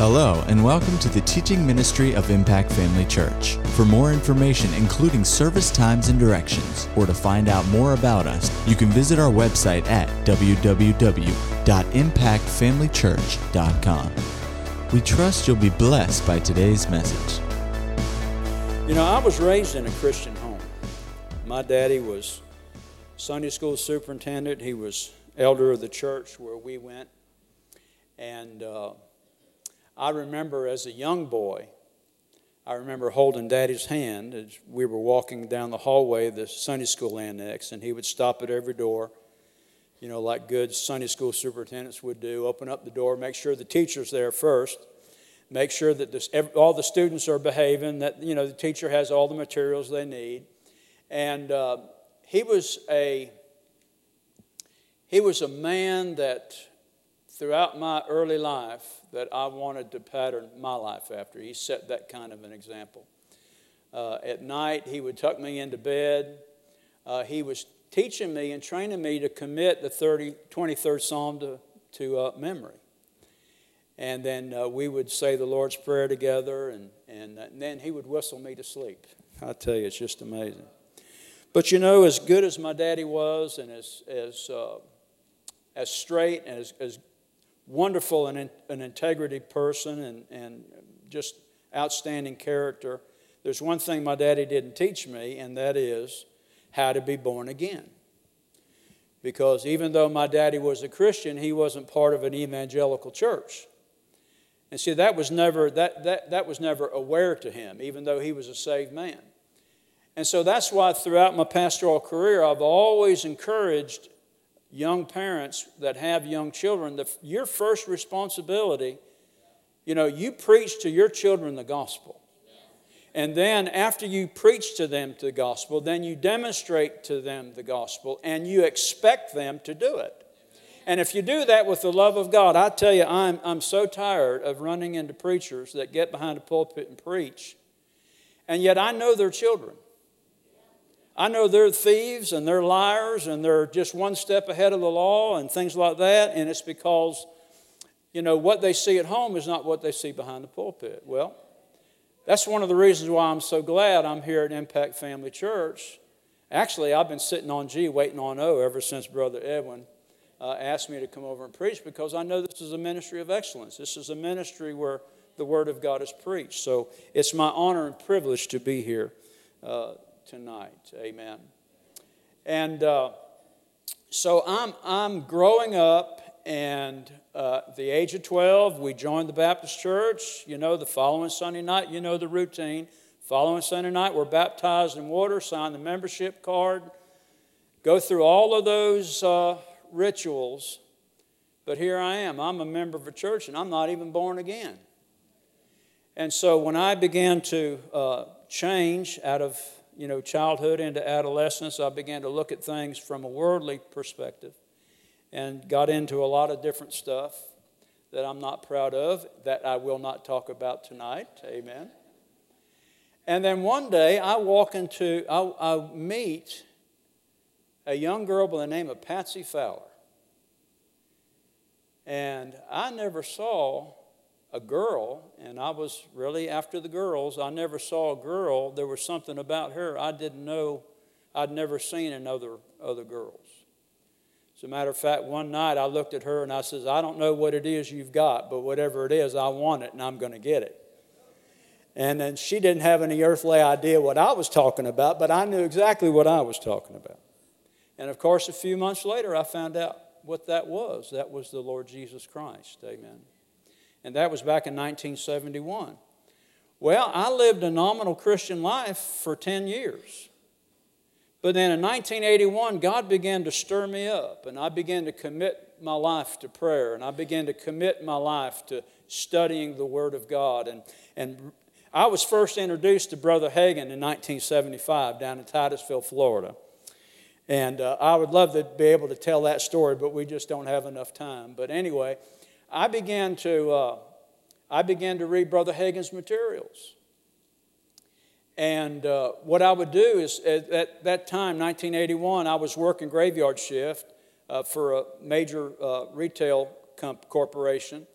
Hello, and welcome to the teaching ministry of Impact Family Church. For more information, including service times and directions, or to find out more about us, you can visit our website at www.impactfamilychurch.com. We trust you'll be blessed by today's message. You know, I was raised in a Christian home. My daddy was Sunday school superintendent, he was elder of the church where we went. And, uh, I remember as a young boy, I remember holding Daddy's hand as we were walking down the hallway of the Sunday school annex, and he would stop at every door, you know, like good Sunday school superintendents would do open up the door, make sure the teacher's there first, make sure that this, all the students are behaving, that, you know, the teacher has all the materials they need. And uh, he was a he was a man that throughout my early life that I wanted to pattern my life after. He set that kind of an example. Uh, at night, he would tuck me into bed. Uh, he was teaching me and training me to commit the 30, 23rd Psalm to, to uh, memory. And then uh, we would say the Lord's Prayer together, and, and, uh, and, then he would whistle me to sleep. I tell you, it's just amazing. But you know, as good as my daddy was, and as, as, uh, as straight and as, as wonderful and an integrity person and, and just outstanding character. There's one thing my daddy didn't teach me, and that is how to be born again. Because even though my daddy was a Christian, he wasn't part of an evangelical church. And see, that was never, that, that, that was never aware to him, even though he was a saved man. And so that's why throughout my pastoral career, I've always encouraged young parents that have young children, the, your first responsibility, you know, you preach to your children the gospel. And then after you preach to them the gospel, then you demonstrate to them the gospel and you expect them to do it. And if you do that with the love of God, I tell you, I'm, I'm so tired of running into preachers that get behind a pulpit and preach, and yet I know their children. I know they're thieves and they're liars and they're just one step ahead of the law and things like that, and it's because, you know, what they see at home is not what they see behind the pulpit. Well, that's one of the reasons why I'm so glad I'm here at Impact Family Church. Actually, I've been sitting on G, waiting on O ever since Brother Edwin uh, asked me to come over and preach because I know this is a ministry of excellence. This is a ministry where the Word of God is preached. So it's my honor and privilege to be here. Uh, tonight. Amen. And uh, so I'm, I'm growing up, and uh, the age of 12, we joined the Baptist church. You know, the following Sunday night, you know the routine. Following Sunday night, we're baptized in water, sign the membership card, go through all of those uh, rituals. But here I am. I'm a member of a church, and I'm not even born again. And so when I began to uh, change out of you know, childhood into adolescence, I began to look at things from a worldly perspective and got into a lot of different stuff that I'm not proud of, that I will not talk about tonight. Amen. And then one day I walk into, I, I meet a young girl by the name of Patsy Fowler. And I never saw a girl, and I was really after the girls. I never saw a girl. There was something about her I didn't know. I'd never seen in other, other girls. As a matter of fact, one night I looked at her and I says, I don't know what it is you've got, but whatever it is, I want it and I'm going to get it. And then she didn't have any earthly idea what I was talking about, but I knew exactly what I was talking about. And of course, a few months later, I found out what that was. That was the Lord Jesus Christ. Amen and that was back in 1971. Well, I lived a nominal Christian life for 10 years. But then in 1981, God began to stir me up, and I began to commit my life to prayer, and I began to commit my life to studying the Word of God. And, and I was first introduced to Brother Hagin in 1975 down in Titusville, Florida. And uh, I would love to be able to tell that story, but we just don't have enough time. But anyway, I began to, uh, I began to read Brother Hagin's materials. And uh, what I would do is, at, at, that time, 1981, I was working graveyard shift uh, for a major uh, retail comp- corporation.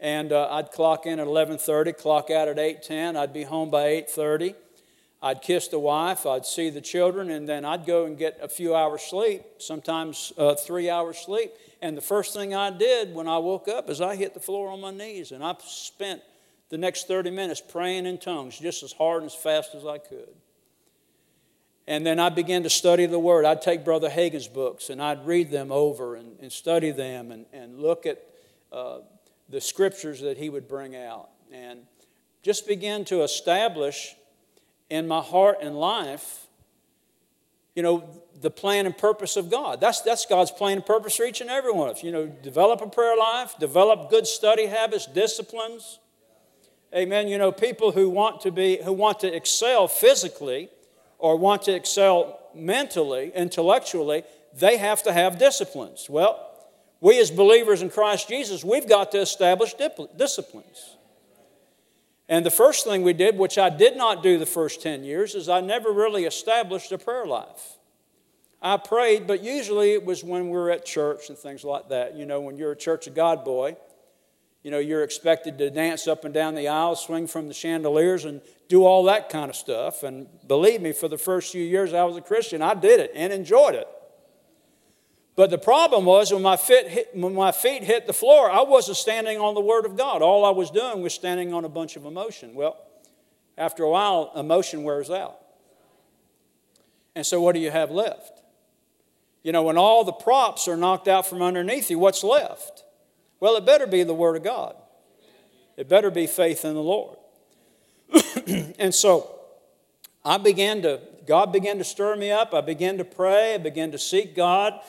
And uh, I'd clock in at 11:30, clock out at 8:10. I'd be home by 8:30. I'd kiss the wife, I'd see the children, and then I'd go and get a few hours sleep, sometimes uh, three hours sleep. And the first thing I did when I woke up is I hit the floor on my knees, and I spent the next 30 minutes praying in tongues just as hard and as fast as I could. And then I began to study the Word. I'd take Brother Hagin's books and I'd read them over and, and study them and, and look at uh, the scriptures that he would bring out. And just begin to establish in my heart and life, you know, the plan and purpose of God. That's, that's God's plan and purpose for each and every one of us. You know, develop a prayer life, develop good study habits, disciplines. Amen. You know, people who want to be, who want to excel physically or want to excel mentally, intellectually, they have to have disciplines. Well, we as believers in Christ Jesus, we've got to establish disciplines. And the first thing we did, which I did not do the first 10 years, is I never really established a prayer life. I prayed, but usually it was when we were at church and things like that. You know, when you're a Church of God boy, you know, you're expected to dance up and down the aisle, swing from the chandeliers, and do all that kind of stuff. And believe me, for the first few years I was a Christian, I did it and enjoyed it. But the problem was when my, hit, when my feet hit the floor, I wasn't standing on the Word of God. All I was doing was standing on a bunch of emotion. Well, after a while, emotion wears out. And so, what do you have left? You know, when all the props are knocked out from underneath you, what's left? Well, it better be the Word of God. It better be faith in the Lord. and so I began to, God began to stir me up. I began to pray. I began to seek God.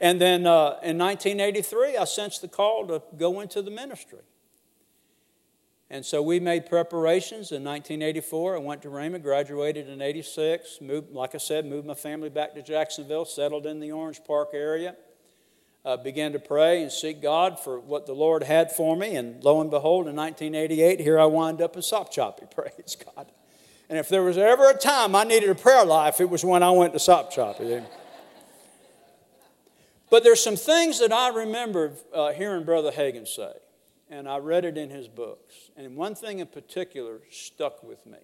And then uh, in 1983, I sensed the call to go into the ministry. And so we made preparations in 1984. I went to Rhema, graduated in 86. Moved, like I said, moved my family back to Jacksonville, settled in the Orange Park area uh, began to pray and seek God for what the Lord had for me. And lo and behold, in 1988, here I wind up in Sopchoppy. Praise God. And if there was ever a time I needed a prayer life, it was when I went to Sopchoppy. But there's some things that I remember uh, hearing Brother Hagin say, and I read it in his books. And one thing in particular stuck with me.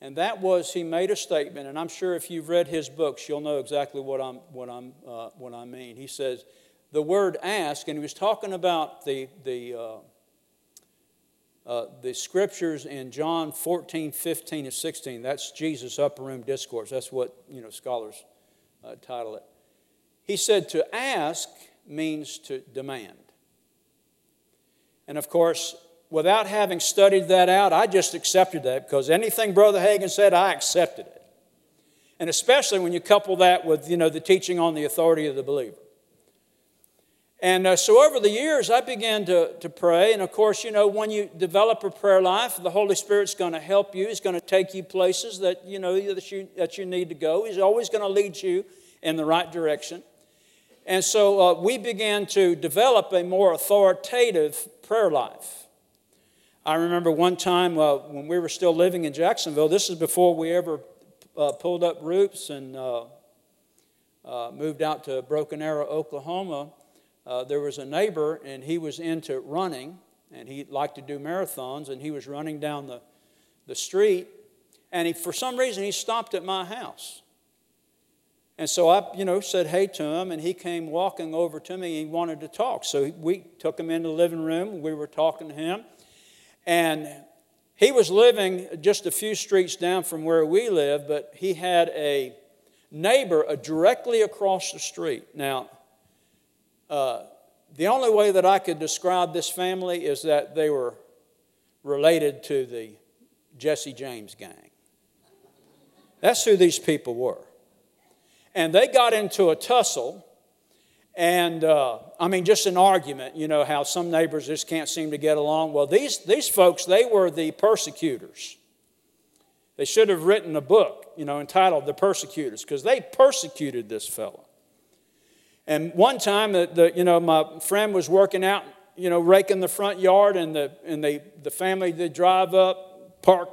And that was, he made a statement, and I'm sure if you've read his books, you'll know exactly what, I'm, what, I'm, uh, what I mean. He says, the word ask, and he was talking about the, the, uh, uh, the scriptures in John 14, 15, and 16. That's Jesus' upper room discourse. That's what you know scholars uh, title it. He said to ask means to demand. And of course, without having studied that out, I just accepted that because anything Brother Hagin said, I accepted it. And especially when you couple that with, you know, the teaching on the authority of the believer. And uh, so over the years, I began to, to pray. And of course, you know, when you develop a prayer life, the Holy Spirit's going to help you. He's going to take you places that, you know, that you, that you need to go. He's always going to lead you in the right direction. And so uh, we began to develop a more authoritative prayer life. I remember one time uh, when we were still living in Jacksonville, this is before we ever uh, pulled up roots and uh, uh moved out to Broken Arrow, Oklahoma. Uh, there was a neighbor, and he was into running, and he liked to do marathons, and he was running down the, the street, and he, for some reason, he stopped at my house. And so I, you know, said hey to him, and he came walking over to me. He wanted to talk. So we took him into the living room. We were talking to him. And he was living just a few streets down from where we live, but he had a neighbor uh, directly across the street. Now, uh, the only way that I could describe this family is that they were related to the Jesse James gang. That's who these people were. And they got into a tussle and uh, I mean, just an argument, you know, how some neighbors just can't seem to get along. Well, these, these folks, they were the persecutors. They should have written a book, you know, entitled The Persecutors, because they persecuted this fellow. And one time, the, the, you know, my friend was working out, you know, raking the front yard, and the, and they, the family, they drive up, park,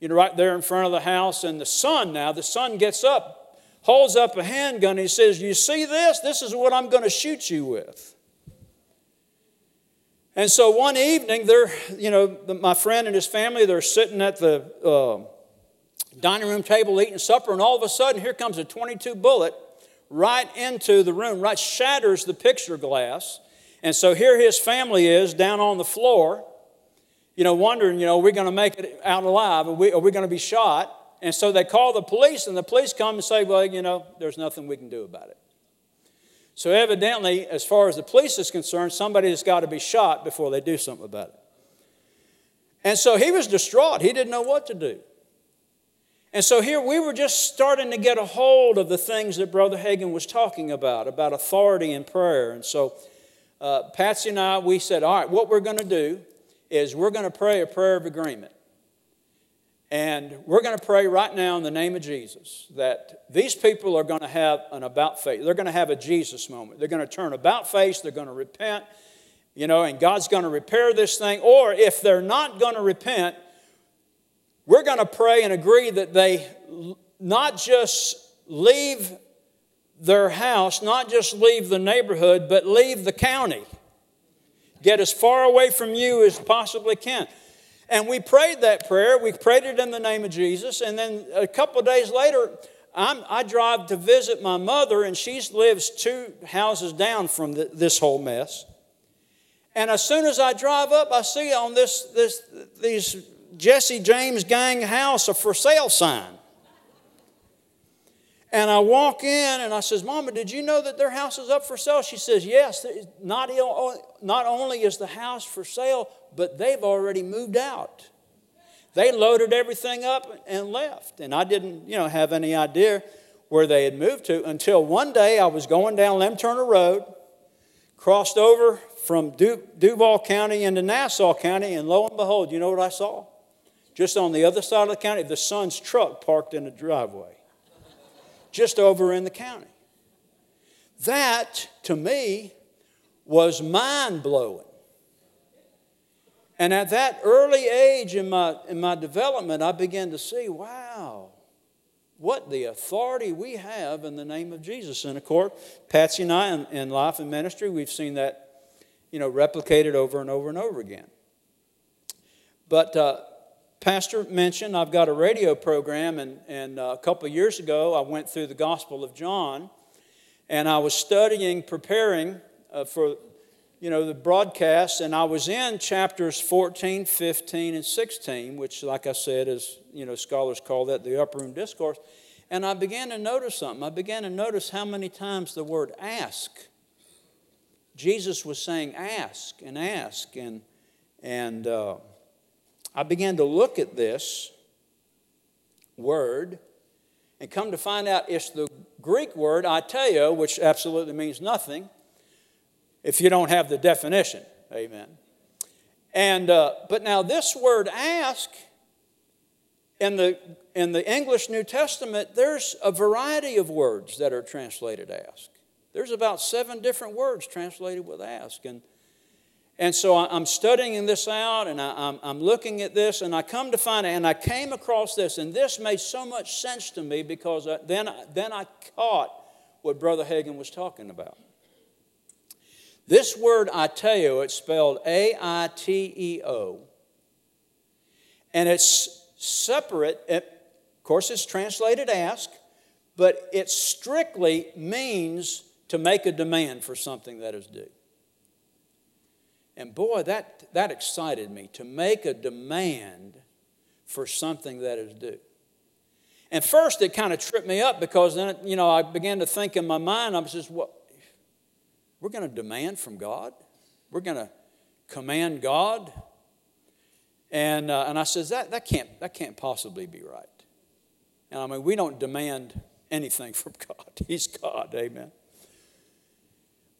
you know, right there in front of the house, and the son now, the son gets up holds up a handgun and he says, You see this? This is what I'm going to shoot you with. And so one evening, they're, you know, my friend and his family, they're sitting at the uh, dining room table eating supper, and all of a sudden, here comes a 22 bullet right into the room, right shatters the picture glass. And so here his family is down on the floor, you know, wondering, you know, are we going to make it out alive? Are we, are we going to be shot? And so they call the police, and the police come and say, well, you know, there's nothing we can do about it. So, evidently, as far as the police is concerned, somebody has got to be shot before they do something about it. And so he was distraught. He didn't know what to do. And so here we were just starting to get a hold of the things that Brother Hagin was talking about, about authority and prayer. And so uh, Patsy and I, we said, all right, what we're going to do is we're going to pray a prayer of agreement. And we're going to pray right now in the name of Jesus that these people are going to have an about face. They're going to have a Jesus moment. They're going to turn about face. They're going to repent, you know, and God's going to repair this thing. Or if they're not going to repent, we're going to pray and agree that they not just leave their house, not just leave the neighborhood, but leave the county. Get as far away from you as possibly can. And we prayed that prayer. We prayed it in the name of Jesus. And then a couple days later, I'm, i drive to visit my mother, and she lives two houses down from the, this whole mess. And as soon as I drive up, I see on this, this these Jesse James gang house a for sale sign. And I walk in and I says, Mama, did you know that their house is up for sale? She says, Yes. Not, not only is the house for sale, but they've already moved out. They loaded everything up and left. And I didn't, you know, have any idea where they had moved to until one day I was going down Lem Turner Road, crossed over from du- Duval County into Nassau County, and lo and behold, you know what I saw? Just on the other side of the county, the son's truck parked in the driveway, just over in the county. That, to me, was mind blowing. And at that early age in my, in my development, I began to see wow, what the authority we have in the name of Jesus. And of course, Patsy and I in, in life and ministry, we've seen that you know, replicated over and over and over again. But uh, Pastor mentioned I've got a radio program, and, and uh, a couple years ago I went through the Gospel of John, and I was studying, preparing uh, for you know, the broadcast, and I was in chapters 14, 15, and 16, which, like I said, is, you know, scholars call that the upper room discourse. And I began to notice something. I began to notice how many times the word ask, Jesus was saying ask and ask. And, and uh, I began to look at this word and come to find out it's the Greek word aiteo, which absolutely means nothing if you don't have the definition. Amen. And, uh, but now, this word ask in the, in the English New Testament, there's a variety of words that are translated ask. There's about seven different words translated with ask. And, and so I'm studying this out and I, am I'm looking at this and I come to find it and I came across this and this made so much sense to me because then, then I caught what Brother Hagin was talking about. This word aiteo, it's spelled A I T E O. And it's separate. It, of course, it's translated ask, but it strictly means to make a demand for something that is due. And boy, that, that excited me to make a demand for something that is due. And first, it kind of tripped me up because then, you know, I began to think in my mind, I was just, what? We're going to demand from God. We're going to command God. And, uh, and I says, that, that, can't, that can't possibly be right. And I mean, we don't demand anything from God. He's God, amen.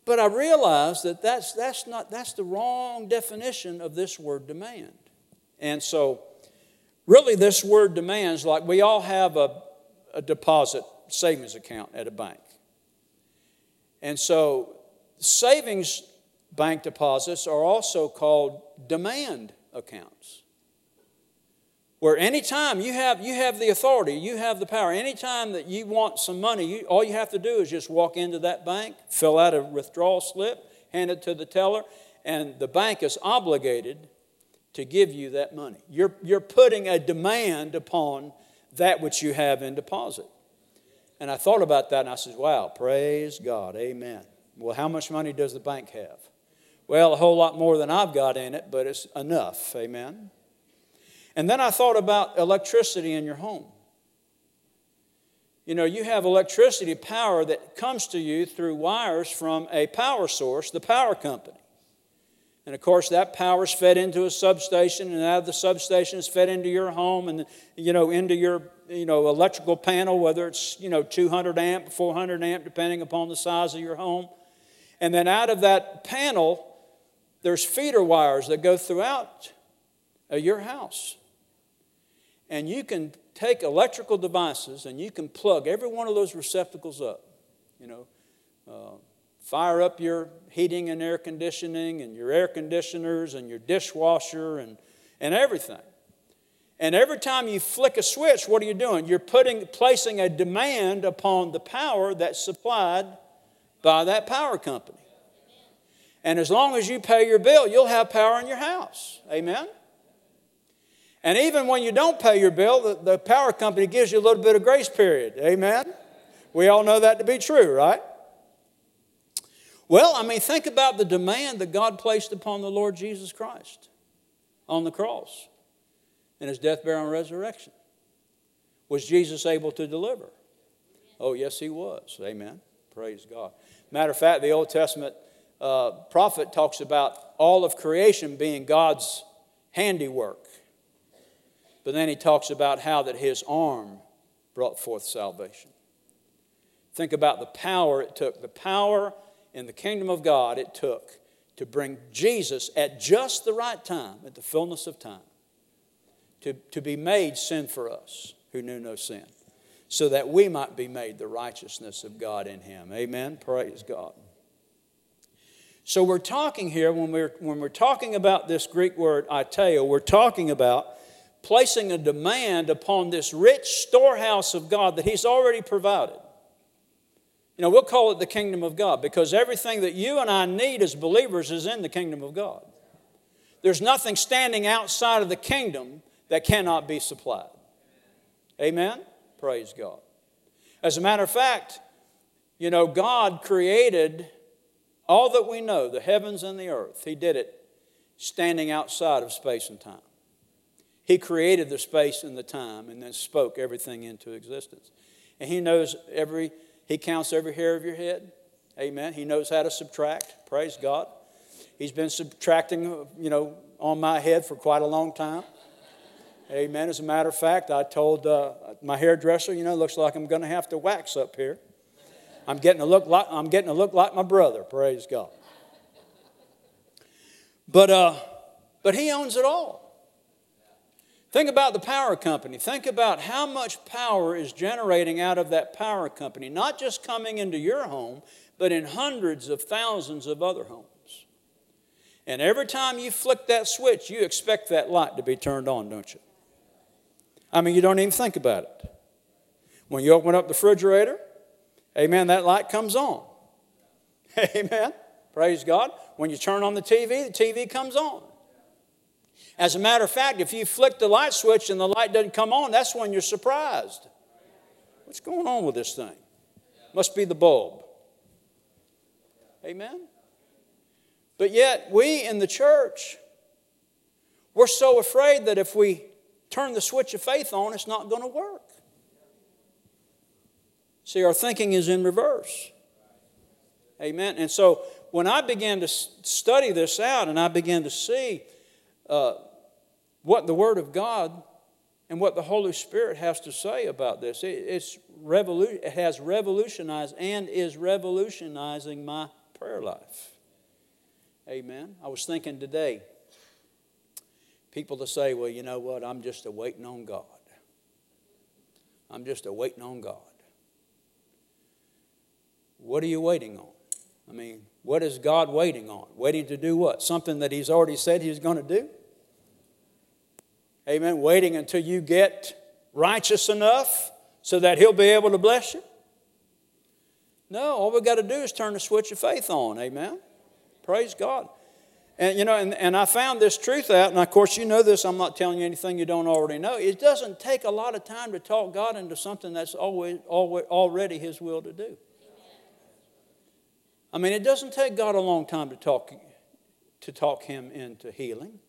But I realized that that's, that's, not, that's the wrong definition of this word demand. And so, really, this word demands like we all have a, a deposit savings account at a bank. And so, savings bank deposits are also called demand accounts. Where anytime you have, you have the authority, you have the power, anytime that you want some money, you, all you have to do is just walk into that bank, fill out a withdrawal slip, hand it to the teller, and the bank is obligated to give you that money. You're, you're putting a demand upon that which you have in deposit. And I thought about that and I said, wow, praise God, amen. Well, how much money does the bank have? Well, a whole lot more than I've got in it, but it's enough, amen. And then I thought about electricity in your home. You know, you have electricity power that comes to you through wires from a power source, the power company. And of course, that power is fed into a substation, and out of the substation is fed into your home and, you know, into your, you know, electrical panel, whether it's, you know, 200 amp, 400 amp, depending upon the size of your home. And then out of that panel, there's feeder wires that go throughout uh, your house. And you can take electrical devices and you can plug every one of those receptacles up. You know, uh, fire up your heating and air conditioning and your air conditioners and your dishwasher and, and everything. And every time you flick a switch, what are you doing? You're putting, placing a demand upon the power that's supplied by that power company. And as long as you pay your bill, you'll have power in your house. Amen? And even when you don't pay your bill, the, the power company gives you a little bit of grace period. Amen? We all know that to be true, right? Well, I mean, think about the demand that God placed upon the Lord Jesus Christ on the cross in his death, burial, and resurrection. Was Jesus able to deliver? Oh, yes, he was. Amen. Praise God. Matter of fact, the Old Testament uh, prophet talks about all of creation being God's handiwork. But then he talks about how that his arm brought forth salvation. Think about the power it took, the power in the kingdom of God it took to bring Jesus at just the right time, at the fullness of time, to, to be made sin for us who knew no sin, so that we might be made the righteousness of God in him. Amen. Praise God. So we're talking here, when we're, when we're talking about this Greek word aiteo, we're talking about placing a demand upon this rich storehouse of God that He's already provided. You know, we'll call it the kingdom of God because everything that you and I need as believers is in the kingdom of God. There's nothing standing outside of the kingdom that cannot be supplied. Amen? Praise God. As a matter of fact, you know, God created all that we know, the heavens and the earth. He did it standing outside of space and time. He created the space and the time and then spoke everything into existence. And He knows every, He counts every hair of your head. Amen. He knows how to subtract. Praise God. He's been subtracting, you know, on my head for quite a long time. Amen. As a matter of fact, I told uh, my hairdresser, you know, looks like I'm going to have to wax up here. I'm getting to look like I'm getting a look like my brother. Praise God. But uh, but he owns it all. Think about the power company. Think about how much power is generating out of that power company, not just coming into your home, but in hundreds of thousands of other homes. And every time you flick that switch, you expect that light to be turned on, don't you? I mean, you don't even think about it. When you open up the refrigerator, amen, that light comes on. Amen. Praise God. When you turn on the TV, the TV comes on. As a matter of fact, if you flick the light switch and the light doesn't come on, that's when you're surprised. What's going on with this thing? Must be the bulb. Amen? But yet, we in the church, we're so afraid that if we turn the switch of faith on, it's not going to work. See, our thinking is in reverse. Amen. And so when I began to study this out and I began to see uh, what the Word of God and what the Holy Spirit has to say about this. It, it's revolu- it has revolutionized and is revolutionizing my prayer life. Amen. I was thinking today, people to say, well, you know what, I'm just a waiting on God. I'm just a waiting on God. What are you waiting on? I mean, what is God waiting on? Waiting to do what? Something that He's already said He's going to do? Amen. Waiting until you get righteous enough so that He'll be able to bless you? No, all we've got to do is turn the switch of faith on. Amen. Praise God. And you know, and, and I found this truth out, and of course you know this, I'm not telling you anything you don't already know. It doesn't take a lot of time to talk God into something that's always, always already His will to do. I mean, it doesn't take God a long time to talk to talk him into healing.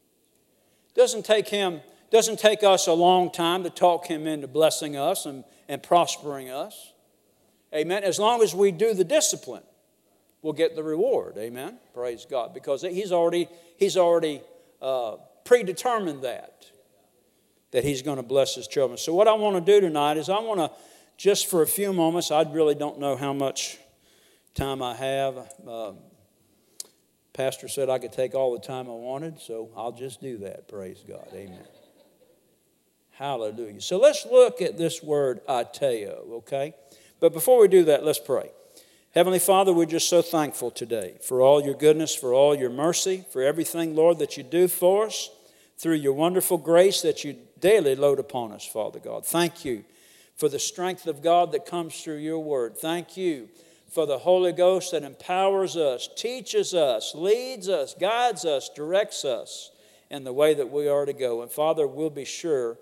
It doesn't take him doesn't take us a long time to talk him into blessing us and, and prospering us. Amen. As long as we do the discipline will get the reward. Amen. Praise God. Because He's already, he's already uh, predetermined that, that He's going to bless His children. So, what I want to do tonight is I want to, just for a few moments, I really don't know how much time I have. Uh, Pastor said I could take all the time I wanted, so I'll just do that. Praise God. Amen. Hallelujah. So let's look at this word aiteo, okay? But before we do that, let's pray. Heavenly Father, we're just so thankful today for all your goodness, for all your mercy, for everything, Lord, that you do for us through your wonderful grace that you daily load upon us, Father God. Thank you for the strength of God that comes through your word. Thank you for the Holy Ghost that empowers us, teaches us, leads us, guides us, directs us in the way that we are to go. And Father, we'll be sure,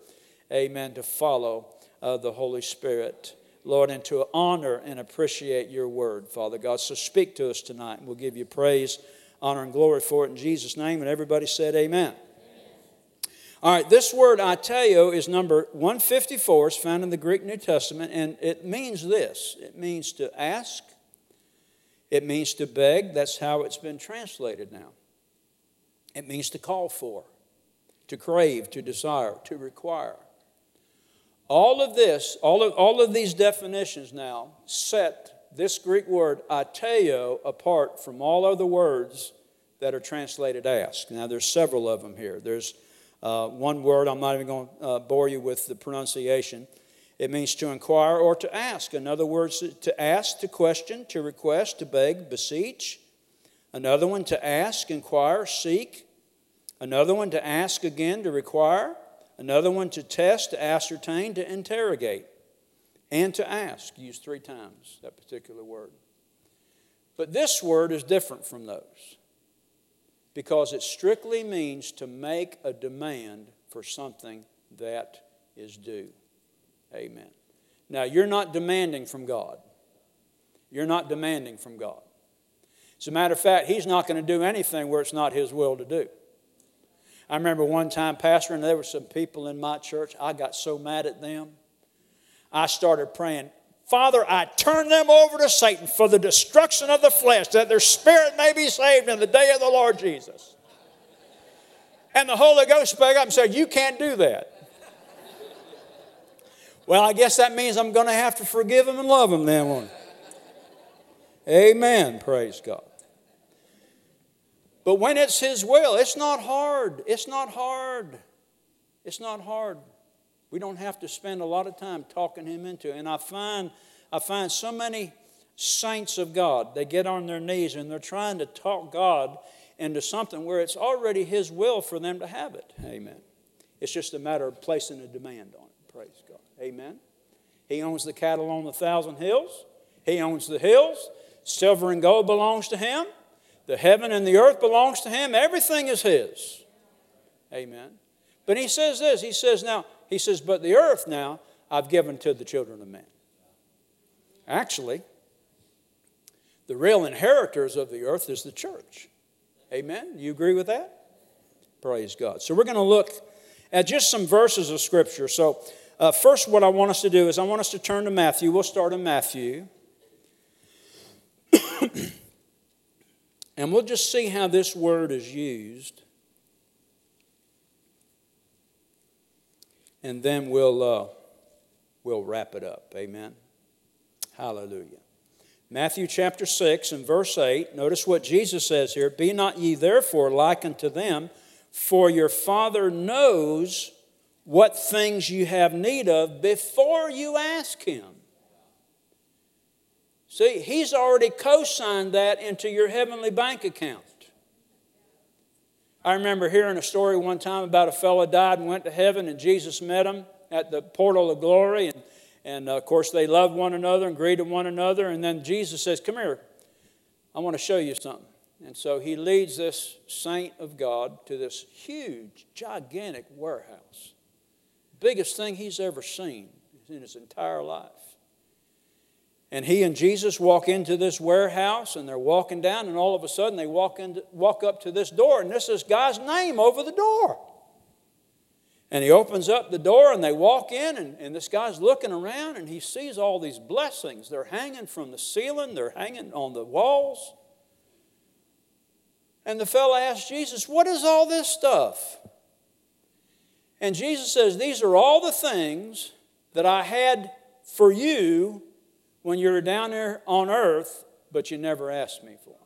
amen, to follow uh, the Holy Spirit. Lord, and to honor and appreciate your word, Father God. So speak to us tonight, and we'll give you praise, honor, and glory for it in Jesus' name. And everybody said, Amen. All right, this word aiteo is number 154. It's found in the Greek New Testament, and it means this it means to ask, it means to beg. That's how it's been translated now. It means to call for, to crave, to desire, to require. All of this, all of, all of these definitions now set this Greek word aiteo apart from all other words that are translated ask. Now, there's several of them here. There's uh, one word, I'm not even going to uh, bore you with the pronunciation. It means to inquire or to ask. In other words, to ask, to question, to request, to beg, beseech. Another one, to ask, inquire, seek. Another one, to ask again, to require. Another one to test, to ascertain, to interrogate, and to ask. Used three times that particular word. But this word is different from those because it strictly means to make a demand for something that is due. Amen. Now, you're not demanding from God. You're not demanding from God. As a matter of fact, He's not going to do anything where it's not His will to do. I remember one time pastoring, there were some people in my church. I got so mad at them. I started praying, Father, I turn them over to Satan for the destruction of the flesh, that their spirit may be saved in the day of the Lord Jesus. And the Holy Ghost spoke up and said, You can't do that. Well, I guess that means I'm going to have to forgive them and love them then, Amen. Praise God. But when it's His will, it's not hard. It's not hard. It's not hard. We don't have to spend a lot of time talking Him into it. And I find, I find so many saints of God, they get on their knees and they're trying to talk God into something where it's already His will for them to have it. Amen. It's just a matter of placing a demand on it. Praise God. Amen. He owns the cattle on the thousand hills, He owns the hills. Silver and gold belongs to Him. The heaven and the earth belongs to him. Everything is his. Amen. But he says this. He says now, he says, but the earth now I've given to the children of men. Actually, the real inheritors of the earth is the church. Amen. You agree with that? Praise God. So we're going to look at just some verses of Scripture. So, uh, first, what I want us to do is I want us to turn to Matthew. We'll start in Matthew. And we'll just see how this word is used. And then we'll, uh, we'll wrap it up. Amen. Hallelujah. Matthew chapter 6 and verse 8. Notice what Jesus says here Be not ye therefore like unto them, for your Father knows what things you have need of before you ask Him. See, he's already co signed that into your heavenly bank account. I remember hearing a story one time about a fellow died and went to heaven, and Jesus met him at the portal of glory. And, and uh, of course, they loved one another and greeted one another. And then Jesus says, Come here, I want to show you something. And so he leads this saint of God to this huge, gigantic warehouse. Biggest thing he's ever seen in his entire life. And he and Jesus walk into this warehouse and they're walking down, and all of a sudden they walk, into, walk up to this door, and this is guy's name over the door. And he opens up the door and they walk in, and, and this guy's looking around and he sees all these blessings. They're hanging from the ceiling, they're hanging on the walls. And the fellow asks Jesus, What is all this stuff? And Jesus says, These are all the things that I had for you when you were down there on earth, but you never asked me for them.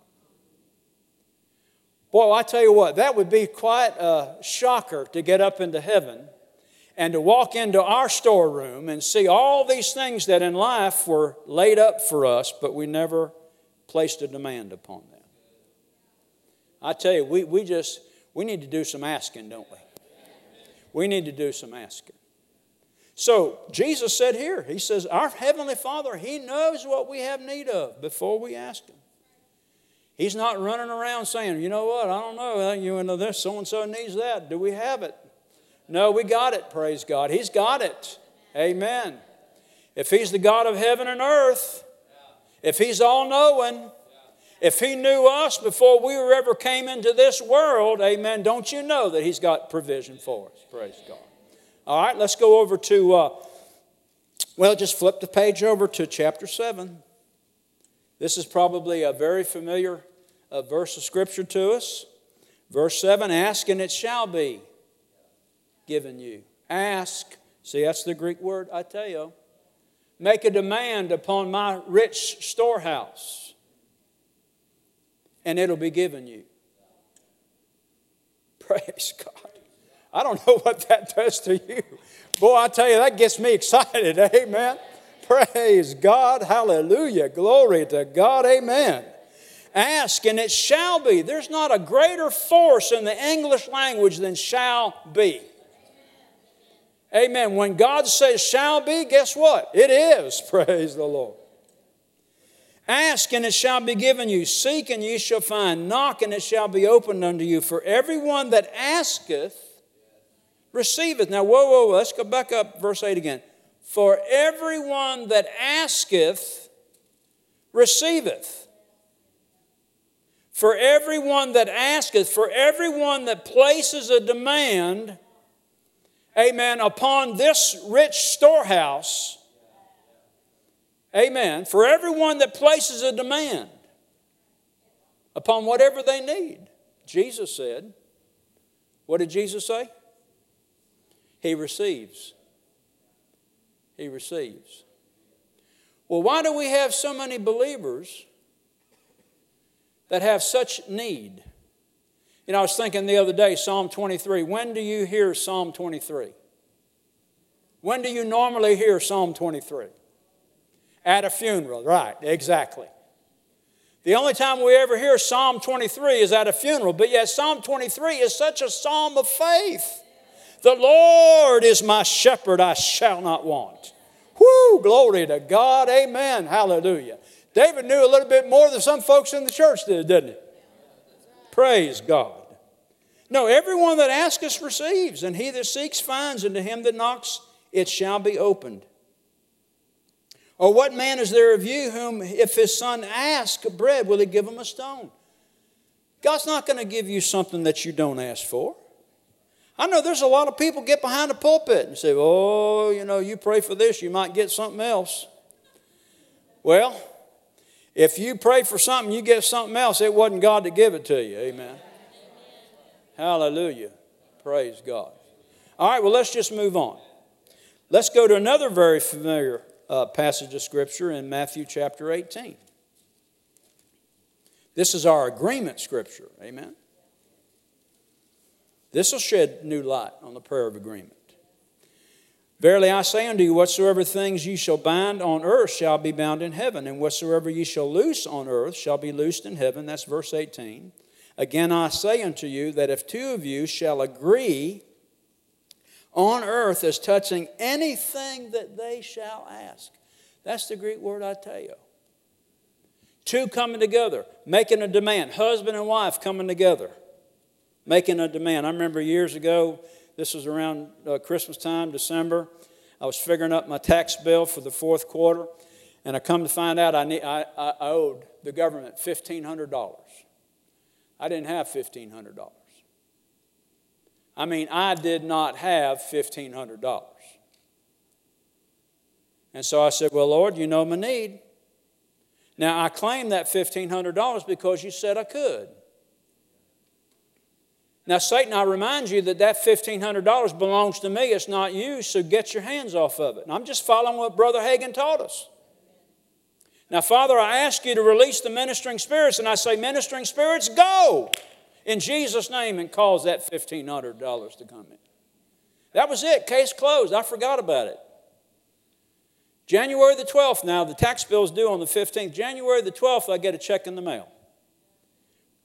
Boy, I tell you what, that would be quite a shocker to get up into heaven and to walk into our storeroom and see all these things that in life were laid up for us, but we never placed a demand upon them. I tell you, we, we just, we need to do some asking, don't we? We need to do some asking. So Jesus said here, He says, Our Heavenly Father, He knows what we have need of before we ask Him. He's not running around saying, you know what, I don't know, uh, you know this, so and so needs that. Do we have it? No, we got it, praise God. He's got it. Amen. If He's the God of heaven and earth, if He's all knowing, if He knew us before we ever came into this world, amen, don't you know that He's got provision for us? Praise God. All right, let's go over to, uh, well, just flip the page over to chapter 7. This is probably a very familiar uh, verse of Scripture to us. Verse 7 Ask and it shall be given you. Ask. See, that's the Greek word, I tell you. Make a demand upon my rich storehouse, and it'll be given you. Praise God. I don't know what that does to you. Boy, I tell you, that gets me excited. Amen. Praise God. Hallelujah. Glory to God. Amen. Ask and it shall be. There's not a greater force in the English language than shall be. Amen. When God says shall be, guess what? It is. Praise the Lord. Ask and it shall be given you. Seek and ye shall find. Knock and it shall be opened unto you. For everyone that asketh receiveth. Now, whoa, whoa, whoa, let's go back up, verse 8 again. For everyone that asketh receiveth. For everyone that asketh, for everyone that places a demand, amen, upon this rich storehouse, amen, for everyone that places a demand upon whatever they need, Jesus said, what did Jesus say? He receives. He receives. Well, why do we have so many believers that have such need? You know, I was thinking the other day, Psalm 23. When do you hear Psalm 23? When do you normally hear Psalm 23? At a funeral, right, exactly. The only time we ever hear Psalm 23 is at a funeral, but yet Psalm 23 is such a psalm of faith. The Lord is my shepherd, I shall not want. Whoo, glory to God, amen, hallelujah. David knew a little bit more than some folks in the church did, didn't he? Praise God. No, everyone that asketh receives, and he that seeks finds, and to him that knocks it shall be opened. Or what man is there of you whom, if his son ask bread, will he give him a stone? God's not going to give you something that you don't ask for. I know there's a lot of people get behind the pulpit and say, oh, you know, you pray for this, you might get something else. Well, if you pray for something, you get something else, it wasn't God to give it to you. Amen. Hallelujah. Praise God. All right, well, let's just move on. Let's go to another very familiar uh, passage of Scripture in Matthew chapter 18. This is our agreement scripture. Amen. This will shed new light on the prayer of agreement. Verily I say unto you, whatsoever things ye shall bind on earth shall be bound in heaven, and whatsoever ye shall loose on earth shall be loosed in heaven. That's verse 18. Again I say unto you that if two of you shall agree on earth as touching anything that they shall ask. That's the Greek word aiteo. Two coming together, making a demand. Husband and wife coming together, making a demand. I remember years ago, this was around uh, Christmas time, December. I was figuring up my tax bill for the fourth quarter, and I come to find out I, I, I owed the government $1,500. I didn't have $1,500. I mean, I did not have $1,500. And so I said, Well, Lord, you know my need. Now, I claim that $1,500 because you said I could. Now, Satan, I remind you that that $1,500 belongs to me. It's not you, so get your hands off of it. And I'm just following what Brother Hagin taught us. Now, Father, I ask you to release the ministering spirits, and I say, Ministering spirits, go in Jesus' name and cause that $1,500 to come in. That was it. Case closed. I forgot about it. January the 12th, now the tax bill is due on the 15th. January the 12th, I get a check in the mail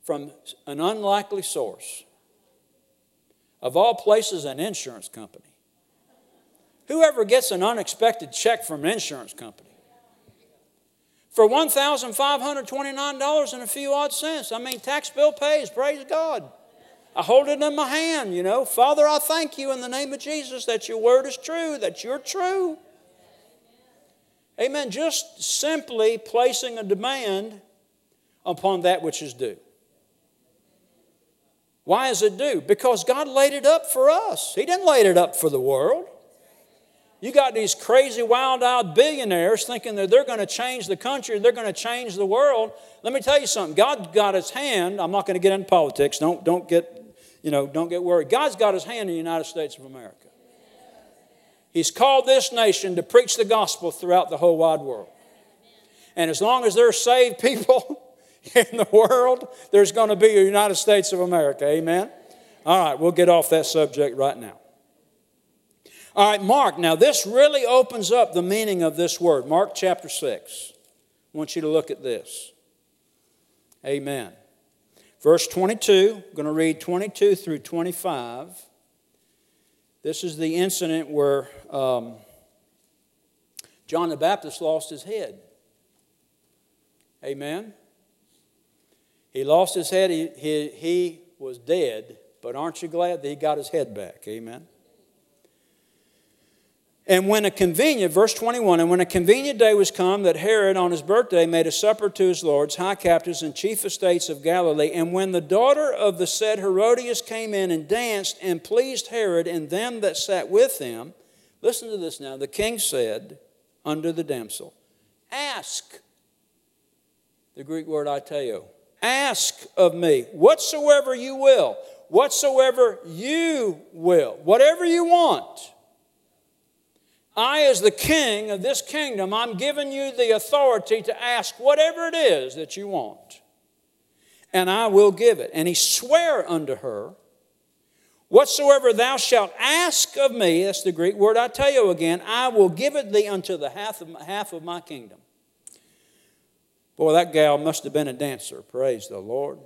from an unlikely source. Of all places, an insurance company. Whoever gets an unexpected check from an insurance company? For $1,529 and a few odd cents. I mean, tax bill pays, praise God. I hold it in my hand, you know. Father, I thank you in the name of Jesus that your word is true, that you're true. Amen. Just simply placing a demand upon that which is due. Why is it due? Because God laid it up for us. He didn't lay it up for the world. You got these crazy, wild eyed billionaires thinking that they're going to change the country, they're going to change the world. Let me tell you something. God got his hand. I'm not going to get into politics. Don't, don't get, you know, don't get worried. God's got his hand in the United States of America. He's called this nation to preach the gospel throughout the whole wide world. And as long as there's saved people in the world, there's going to be a United States of America. Amen? All right, we'll get off that subject right now. All right, Mark. Now, this really opens up the meaning of this word. Mark chapter 6. I want you to look at this. Amen. Verse 22, I'm going to read 22 through 25. This is the incident where um, John the Baptist lost his head. Amen. He lost his head, he, he, he was dead, but aren't you glad that he got his head back? Amen. And when a convenient, verse 21, and when a convenient day was come that Herod on his birthday made a supper to his lords, high captains, and chief estates of Galilee, and when the daughter of the said Herodias came in and danced and pleased Herod and them that sat with him, listen to this now, the king said unto the damsel, Ask, the Greek word aiteo, ask of me whatsoever you will, whatsoever you will, whatever you want I, as the king of this kingdom, I'm giving you the authority to ask whatever it is that you want, and I will give it. And he sware unto her, Whatsoever thou shalt ask of me, that's the Greek word aiteo again, I will give it thee unto the half of, half of my kingdom. Boy, that gal must have been a dancer. Praise the Lord.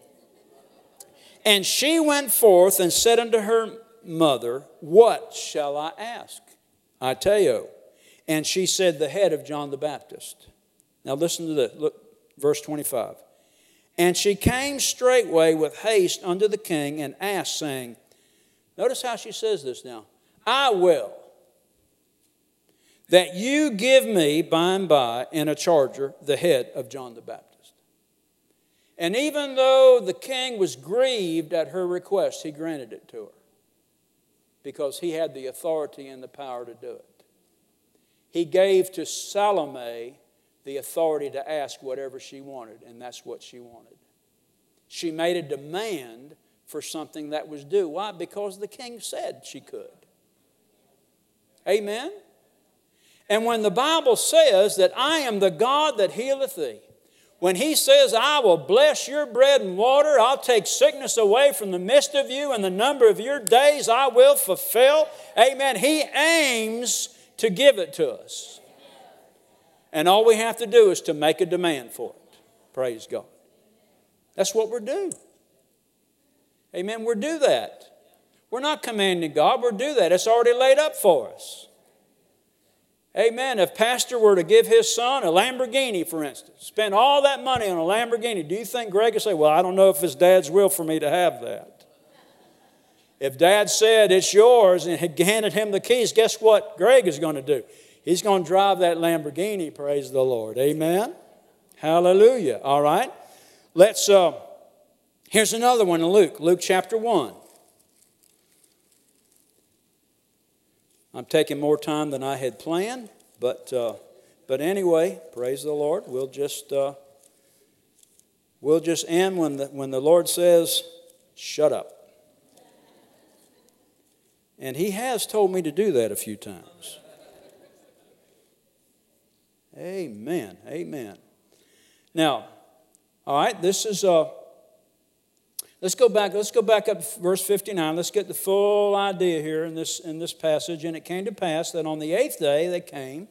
And she went forth and said unto her mother, What shall I ask? aiteo. And she said, the head of John the Baptist. Now listen to this. Look, verse 25. And she came straightway with haste unto the king and asked, saying, Notice how she says this now. I will that you give me by and by in a charger the head of John the Baptist. And even though the king was grieved at her request, he granted it to her because he had the authority and the power to do it. He gave to Salome the authority to ask whatever she wanted, and that's what she wanted. She made a demand for something that was due. Why? Because the king said she could. Amen? And when the Bible says that I am the God that healeth thee, when he says, I will bless your bread and water, I'll take sickness away from the midst of you, and the number of your days I will fulfill. Amen. He aims to give it to us. And all we have to do is to make a demand for it. Praise God. That's what we're due. Amen. We're due that. We're not commanding God, we're due that. It's already laid up for us. Amen. If pastor were to give his son a Lamborghini, for instance, spend all that money on a Lamborghini, do you think Greg would say, Well, I don't know if his dad's will for me to have that? If dad said it's yours and handed him the keys, guess what Greg is going to do? He's going to drive that Lamborghini, praise the Lord. Amen. Hallelujah. All right. Let's, uh, here's another one in Luke, Luke chapter 1. I'm taking more time than I had planned, but, uh, but anyway, praise the Lord. We'll just, uh, we'll just end when the, when the Lord says, shut up. And He has told me to do that a few times. Amen. Amen. Now, all right, this is uh, Let's go back. Let's go back up verse 59. Let's get the full idea here in this, in this passage. And it came to pass that on the eighth day they came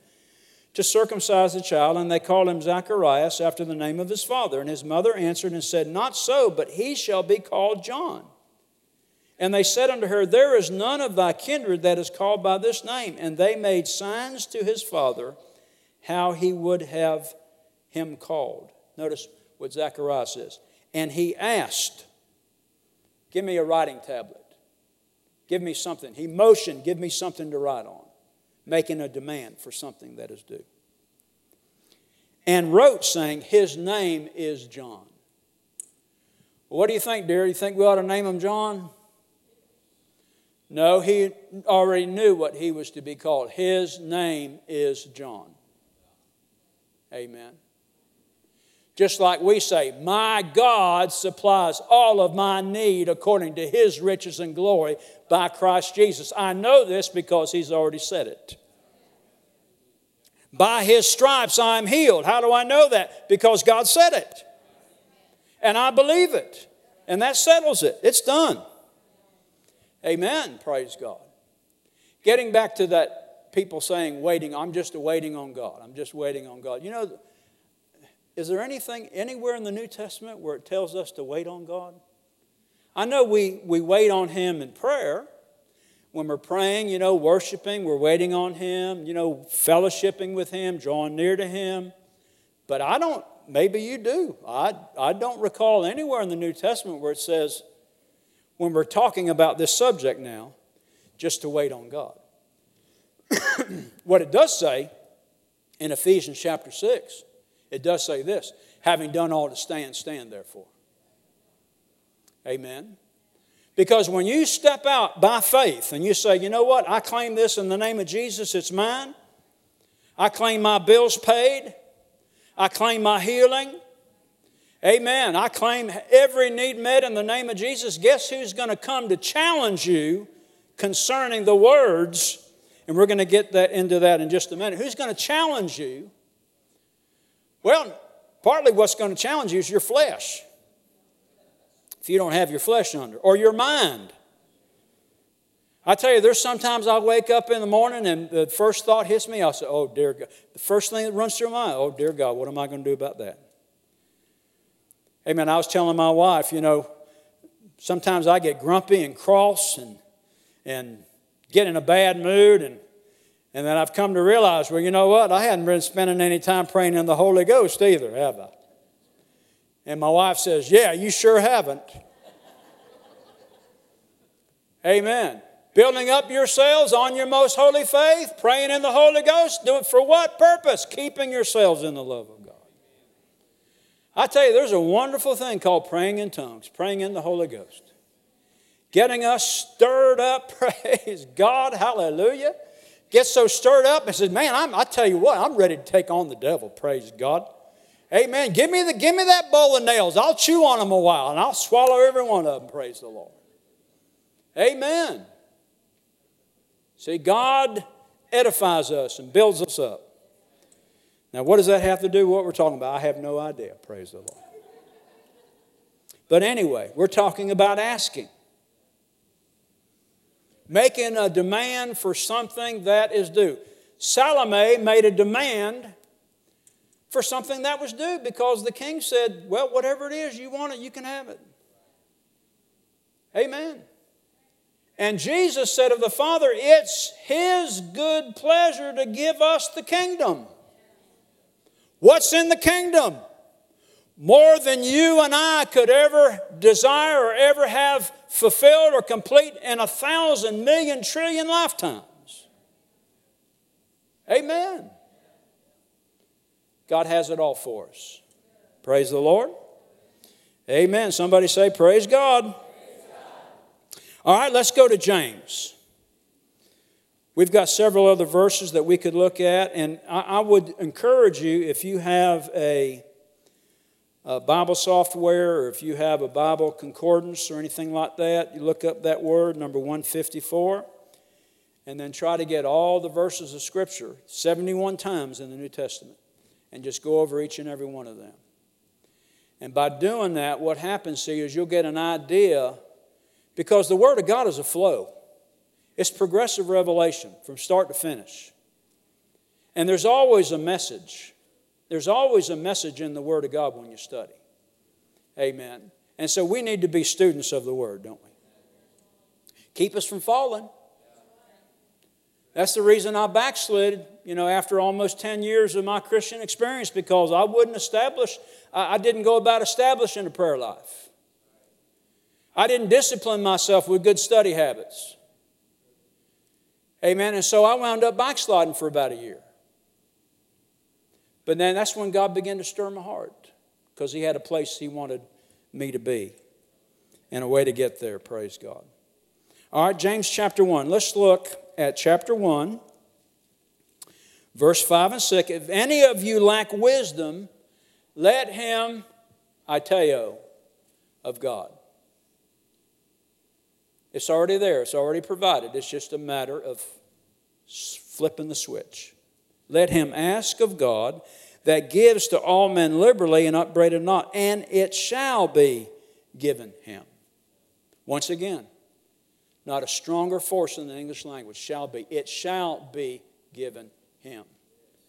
to circumcise the child, and they called him Zacharias after the name of his father. And his mother answered and said, Not so, but he shall be called John. And they said unto her, There is none of thy kindred that is called by this name. And they made signs to his father how he would have him called. Notice what Zacharias says. And he asked, Give me a writing tablet. Give me something. He motioned, give me something to write on, making a demand for something that is due. And wrote, saying, His name is John. what do you think, dear? You think we ought to name him John? No, he already knew what he was to be called. His name is John. Amen. Just like we say, My God supplies all of my need according to his riches and glory by Christ Jesus. I know this because he's already said it. By his stripes I am healed. How do I know that? Because God said it. And I believe it. And that settles it. It's done. Amen. Praise God. Getting back to that people saying, waiting, I'm just waiting on God. I'm just waiting on God. You know, is there anything anywhere in the New Testament where it tells us to wait on God? I know we, we wait on Him in prayer. When we're praying, you know, worshiping, we're waiting on Him, you know, fellowshipping with Him, drawing near to Him. But I don't, maybe you do. I, I don't recall anywhere in the New Testament where it says, when we're talking about this subject now, just to wait on God. what it does say in Ephesians chapter 6 it does say this having done all to stand, stand therefore. Amen. Because when you step out by faith and you say, you know what, I claim this in the name of Jesus, it's mine. I claim my bills paid. I claim my healing. Amen. I claim every need met in the name of Jesus. Guess who's going to come to challenge you concerning the words? And we're going to get that into that in just a minute. Who's going to challenge you well, partly what's going to challenge you is your flesh. If you don't have your flesh under, or your mind. I tell you, there's sometimes I'll wake up in the morning and the first thought hits me, I'll say, Oh, dear God. The first thing that runs through my mind, Oh, dear God, what am I going to do about that? Amen. I was telling my wife, you know, sometimes I get grumpy and cross and, and get in a bad mood and and then I've come to realize, well, you know what? I hadn't been spending any time praying in the Holy Ghost either, have I? And my wife says, Yeah, you sure haven't. Amen. Building up yourselves on your most holy faith, praying in the Holy Ghost. Do it for what purpose? Keeping yourselves in the love of God. I tell you, there's a wonderful thing called praying in tongues, praying in the Holy Ghost. Getting us stirred up, praise God, hallelujah gets so stirred up and says, Man, I'm, I tell you what, I'm ready to take on the devil, praise God. Amen. Give me, the, give me that bowl of nails. I'll chew on them a while and I'll swallow every one of them, praise the Lord. Amen. See, God edifies us and builds us up. Now, what does that have to do with what we're talking about? I have no idea, praise the Lord. But anyway, we're talking about asking making a demand for something that is due. Salome made a demand for something that was due because the king said, Well, whatever it is, you want it, you can have it. Amen. And Jesus said of the Father, It's His good pleasure to give us the kingdom. What's in the kingdom? More than you and I could ever desire or ever have fulfilled or complete in a thousand million trillion lifetimes. Amen. God has it all for us. Praise the Lord. Amen. Somebody say, Praise God. All right, let's go to James. We've got several other verses that we could look at, and I, I would encourage you if you have a, a, Bible software or if you have a Bible concordance or anything like that, you look up that word, number 154, and then try to get all the verses of Scripture 71 times in the New Testament and just go over each and every one of them. And by doing that, what happens, see, is you'll get an idea because the Word of God is a flow, it's progressive revelation from start to finish. And there's always a message. There's always a message in the Word of God when you study. Amen. And so we need to be students of the Word, don't we? Keep us from falling. That's the reason I backslid, you know, after almost 10 years of my Christian experience because I wouldn't establish, I didn't go about establishing a prayer life. I didn't discipline myself with good study habits. Amen. And so I wound up backsliding for about a year. But then that's when God began to stir my heart because He had a place He wanted me to be and a way to get there. Praise God. All right, James chapter 1. Let's look at chapter 1, verse 5 and 6. If any of you lack wisdom, let him, aiteo, of God. It's already there, it's already provided. It's just a matter of flipping the switch. Let him ask of God that gives to all men liberally and upbraided not, and it shall be given him. Once again, not a stronger force in the English language, shall be. It shall be given him.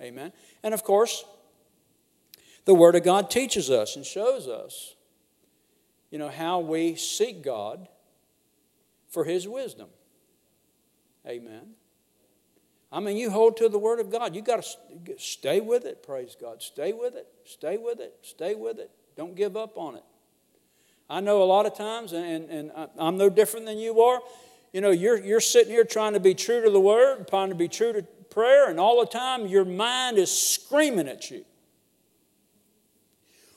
Amen. And of course, the Word of God teaches us and shows us, you know, how we seek God for his wisdom. Amen. I mean, you hold to the Word of God. You got to stay with it, praise God. Stay with it, stay with it, stay with it. Don't give up on it. I know a lot of times, and, and I'm no different than you are, you know, you're, you're sitting here trying to be true to the Word, trying to be true to prayer, and all the time your mind is screaming at you.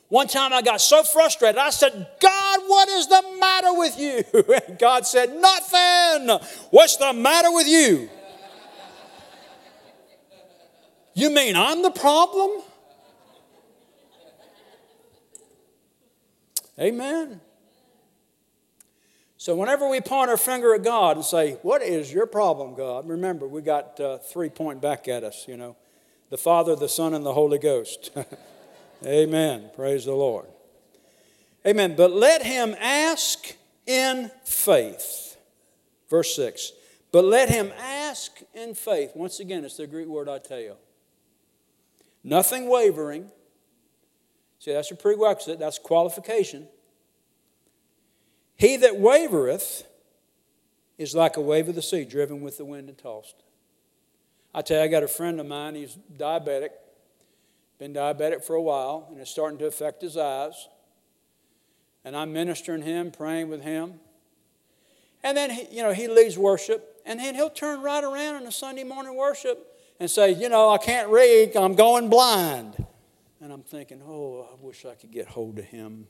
One time I got so frustrated, I said, God, what is the matter with you? And God said, Nothing. What's the matter with you? You mean I'm the problem? Amen. So, whenever we point our finger at God and say, What is your problem, God? Remember, we got uh, three point back at us, you know the Father, the Son, and the Holy Ghost. Amen. Praise the Lord. Amen. But let him ask in faith. Verse 6. But let him ask in faith. Once again, it's the Greek word aiteo. Nothing wavering. See, that's a prerequisite, that's qualification. He that wavereth is like a wave of the sea, driven with the wind and tossed. I tell you, I got a friend of mine, he's diabetic, been diabetic for a while, and it's starting to affect his eyes. And I'm ministering him, praying with him. And then, he, you know, he leads worship, and then he'll turn right around in the Sunday morning worship and say, You know, I can't read, I'm going blind. And I'm thinking, Oh, I wish I could get hold of him.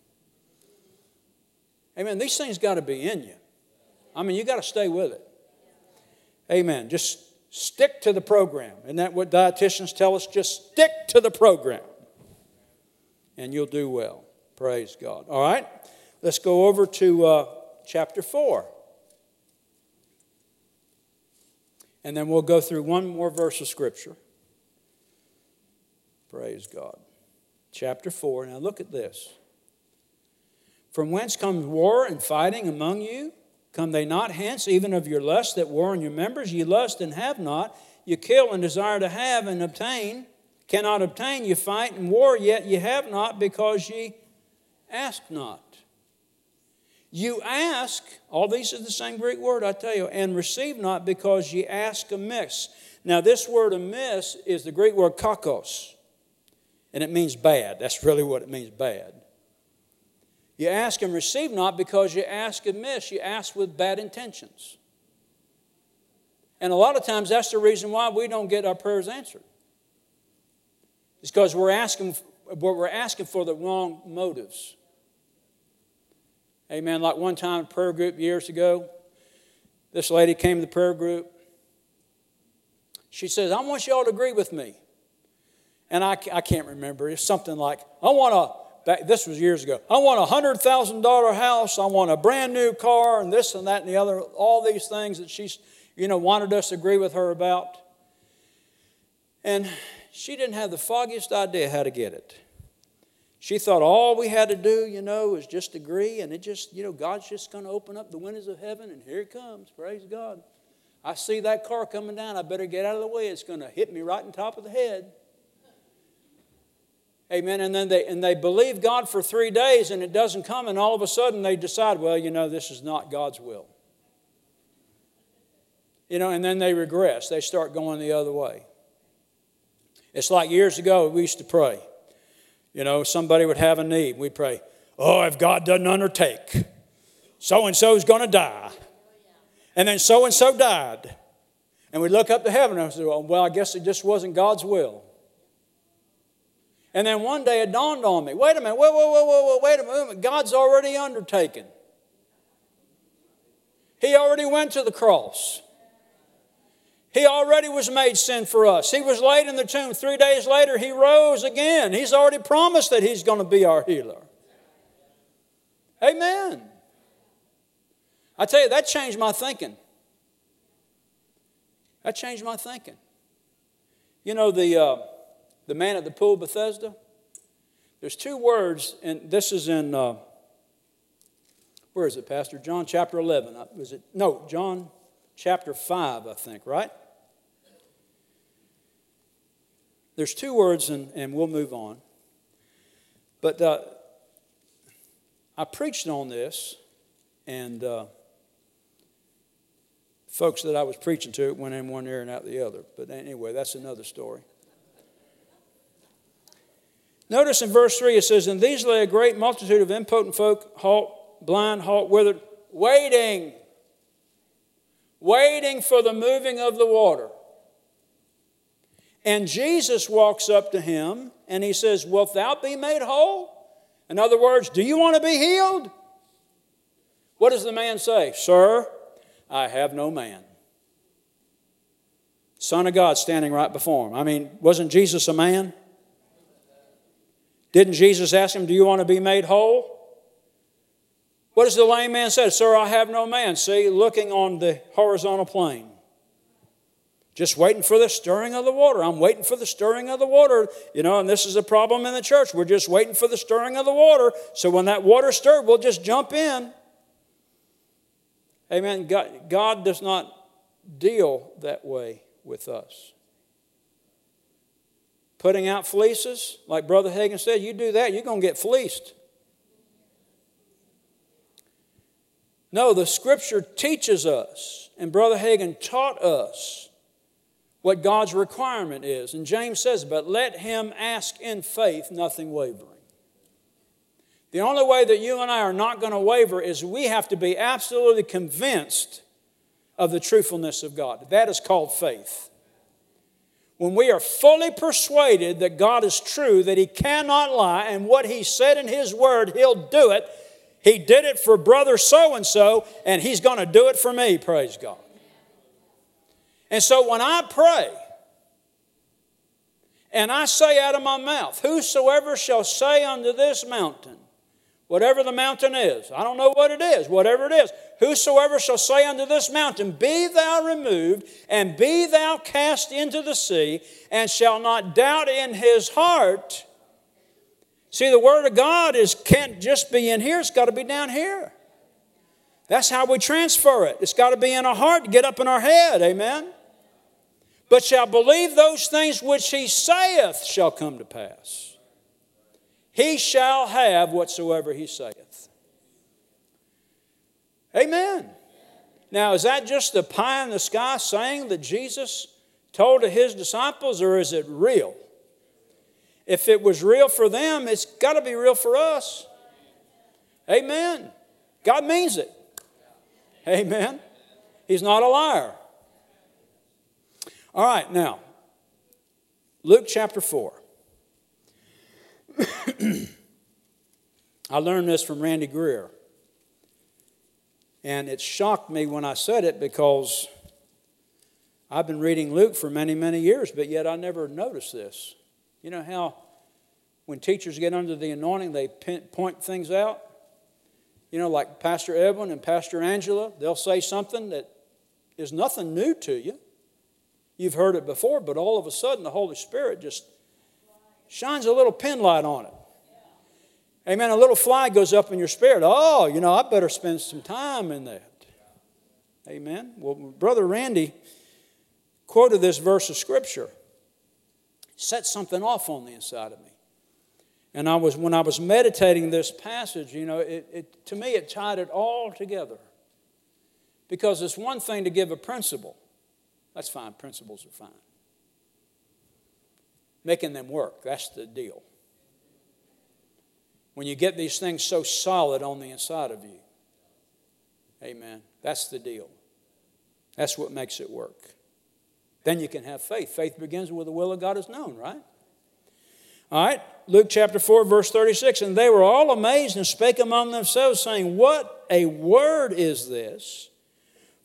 Amen. These things got to be in you. I mean, you got to stay with it. Amen. Just Stick to the program. Isn't that what dietitians tell us? Just stick to the program. And you'll do well. Praise God. All right, let's go over to uh, chapter 4. And then we'll go through one more verse of Scripture. Praise God. Chapter 4. Now look at this. From whence comes war and fighting among you? Come they not hence, even of your lust that war in your members? Ye lust and have not. You kill and desire to have and obtain. Cannot obtain. You fight and war, yet ye have not because ye ask not. You ask, all these are the same Greek word, aiteo, and receive not because ye ask amiss. Now, this word amiss is the Greek word kakos, and it means bad. That's really what it means bad. You ask and receive not because you ask amiss, you ask with bad intentions. And a lot of times that's the reason why we don't get our prayers answered. It's because we're asking, we're asking for the wrong motives. Amen. Like one time, prayer group years ago, this lady came to the prayer group. She says, I want you all to agree with me. And I, I can't remember. It's something like, I want a, back, this was years ago, I want a $100,000 house. I want a brand new car and this and that and the other, all these things that she's, you know, wanted us to agree with her about. And she didn't have the foggiest idea how to get it. She thought all we had to do, you know, was just agree, and it just, you know, God's just going to open up the windows of heaven, and here it comes. Praise God. I see that car coming down. I better get out of the way. It's going to hit me right on top of the head. Amen. And then they and they believe God for three days, and it doesn't come, and all of a sudden they decide, well, you know, this is not God's will. You know, and then they regress. They start going the other way. It's like years ago we used to pray. You know, somebody would have a need. We pray, oh, if God doesn't undertake, so and so is going to die. And then so and so died. And we look up to heaven and say, well, I guess it just wasn't God's will. And then one day it dawned on me wait a minute, whoa, whoa, whoa, whoa, wait a minute. God's already undertaken. He already went to the cross. He already was made sin for us. He was laid in the tomb. Three days later, he rose again. He's already promised that he's going to be our healer. Amen. I tell you, that changed my thinking. That changed my thinking. You know, the, uh, the man at the pool Bethesda? There's two words, and this is in, uh, where is it, Pastor? John chapter 11. Uh, was it? No, John chapter 5, I think, right? There's two words, and, and we'll move on. But uh, I preached on this, and uh, folks that I was preaching to it went in one ear and out the other. But anyway, that's another story. Notice in verse 3 it says, And these lay a great multitude of impotent folk, halt, blind, halt, withered, waiting waiting for the moving of the water. And Jesus walks up to him and he says, Wilt thou be made whole? In other words, do you want to be healed? What does the man say? Sir, I have no man. Son of God standing right before him. I mean, wasn't Jesus a man? Didn't Jesus ask him, Do you want to be made whole? What does the lame man say? Sir, I have no man. See, looking on the horizontal plane. Just waiting for the stirring of the water. I'm waiting for the stirring of the water. You know, and this is a problem in the church. We're just waiting for the stirring of the water. So when that water stirred, we'll just jump in. Amen. God, God does not deal that way with us. Putting out fleeces, like Brother Hagin said, you do that, you're going to get fleeced. No, the scripture teaches us, and Brother Hagin taught us what God's requirement is. And James says, But let him ask in faith, nothing wavering. The only way that you and I are not going to waver is we have to be absolutely convinced of the truthfulness of God. That is called faith. When we are fully persuaded that God is true, that He cannot lie, and what He said in His Word, He'll do it, he did it for brother so and so, and He's going to do it for me, praise God. And so when I pray, and I say out of my mouth, Whosoever shall say unto this mountain, whatever the mountain is, I don't know what it is, whatever it is, whosoever shall say unto this mountain, Be thou removed, and be thou cast into the sea, and shall not doubt in his heart, See, the Word of God is, can't just be in here, it's got to be down here. That's how we transfer it. It's got to be in our heart get up in our head. Amen? But shall believe those things which he saith shall come to pass. He shall have whatsoever he saith. Amen. Now, is that just the pie in the sky saying that Jesus told to his disciples, or is it real? If it was real for them, it's got to be real for us. Amen. God means it. Amen. He's not a liar. All right, now, Luke chapter 4. I learned this from Randy Greer. And it shocked me when I said it because I've been reading Luke for many, many years, but yet I never noticed this. You know how when teachers get under the anointing, they point things out? You know, like Pastor Edwin and Pastor Angela, they'll say something that is nothing new to you. You've heard it before, but all of a sudden the Holy Spirit just shines a little pin light on it. Amen. A little fly goes up in your spirit. Oh, you know, I better spend some time in that. Amen. Well, Brother Randy quoted this verse of Scripture, set something off on the inside of me. And I was, when I was meditating this passage, you know, it, it, to me it tied it all together. Because it's one thing to give a principle. That's fine, principles are fine. Making them work, that's the deal. When you get these things so solid on the inside of you, amen, that's the deal. That's what makes it work. Then you can have faith. Faith begins where the will of God is known, right? All right, Luke chapter 4, verse 36. And they were all amazed and spake among themselves, saying, What a word is this!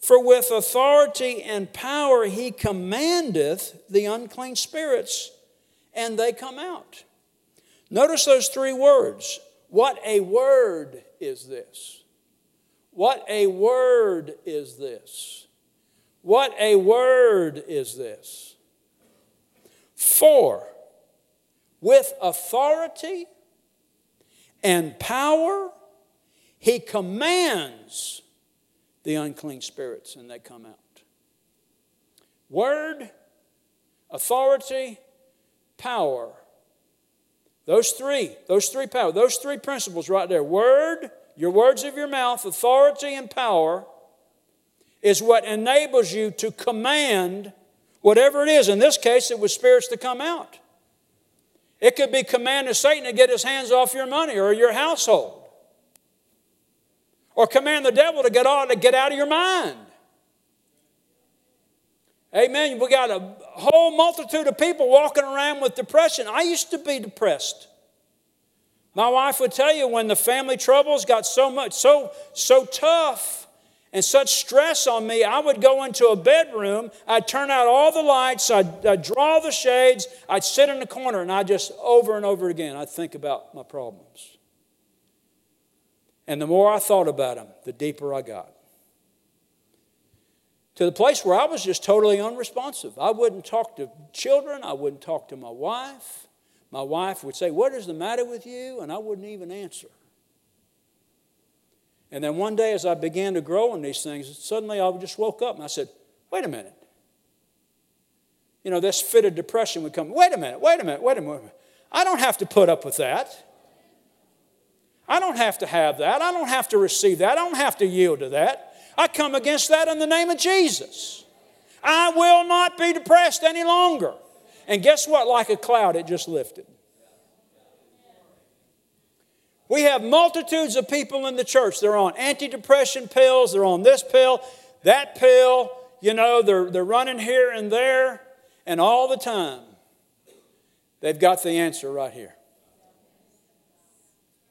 For with authority and power he commandeth the unclean spirits, and they come out. Notice those three words. What a word is this! What a word is this! What a word is this! For with authority and power, he commands the unclean spirits and they come out. Word, authority, power. Those three, those three power, those three principles right there. Word, your words of your mouth, authority and power is what enables you to command whatever it is. In this case, it was spirits to come out. It could be commanding Satan to get his hands off your money or your household. Or command the devil to get out, to get out of your mind. Amen. We got a whole multitude of people walking around with depression. I used to be depressed. My wife would tell you when the family troubles got so much, so, so tough and such stress on me, I would go into a bedroom, I'd turn out all the lights, I'd, I'd, draw the shades, I'd sit in the corner, and I'd just over and over again, I'd think about my problems. And the more I thought about them, the deeper I got. To the place where I was just totally unresponsive. I wouldn't talk to children, I wouldn't talk to my wife. My wife would say, What is the matter with you? And I wouldn't even answer. And then one day, as I began to grow in these things, suddenly I just woke up and I said, wait a minute. You know, this fit of depression would come. Wait a minute, wait a minute, wait a minute. I don't have to put up with that. I don't have to have that. I don't have to receive that. I don't have to yield to that. I come against that in the name of Jesus. I will not be depressed any longer. And guess what? Like a cloud, it just lifted. We have multitudes of people in the church. They're on antidepressant pills, they're on this pill, that pill, you know, they're, they're running here and there, and all the time, they've got the answer right here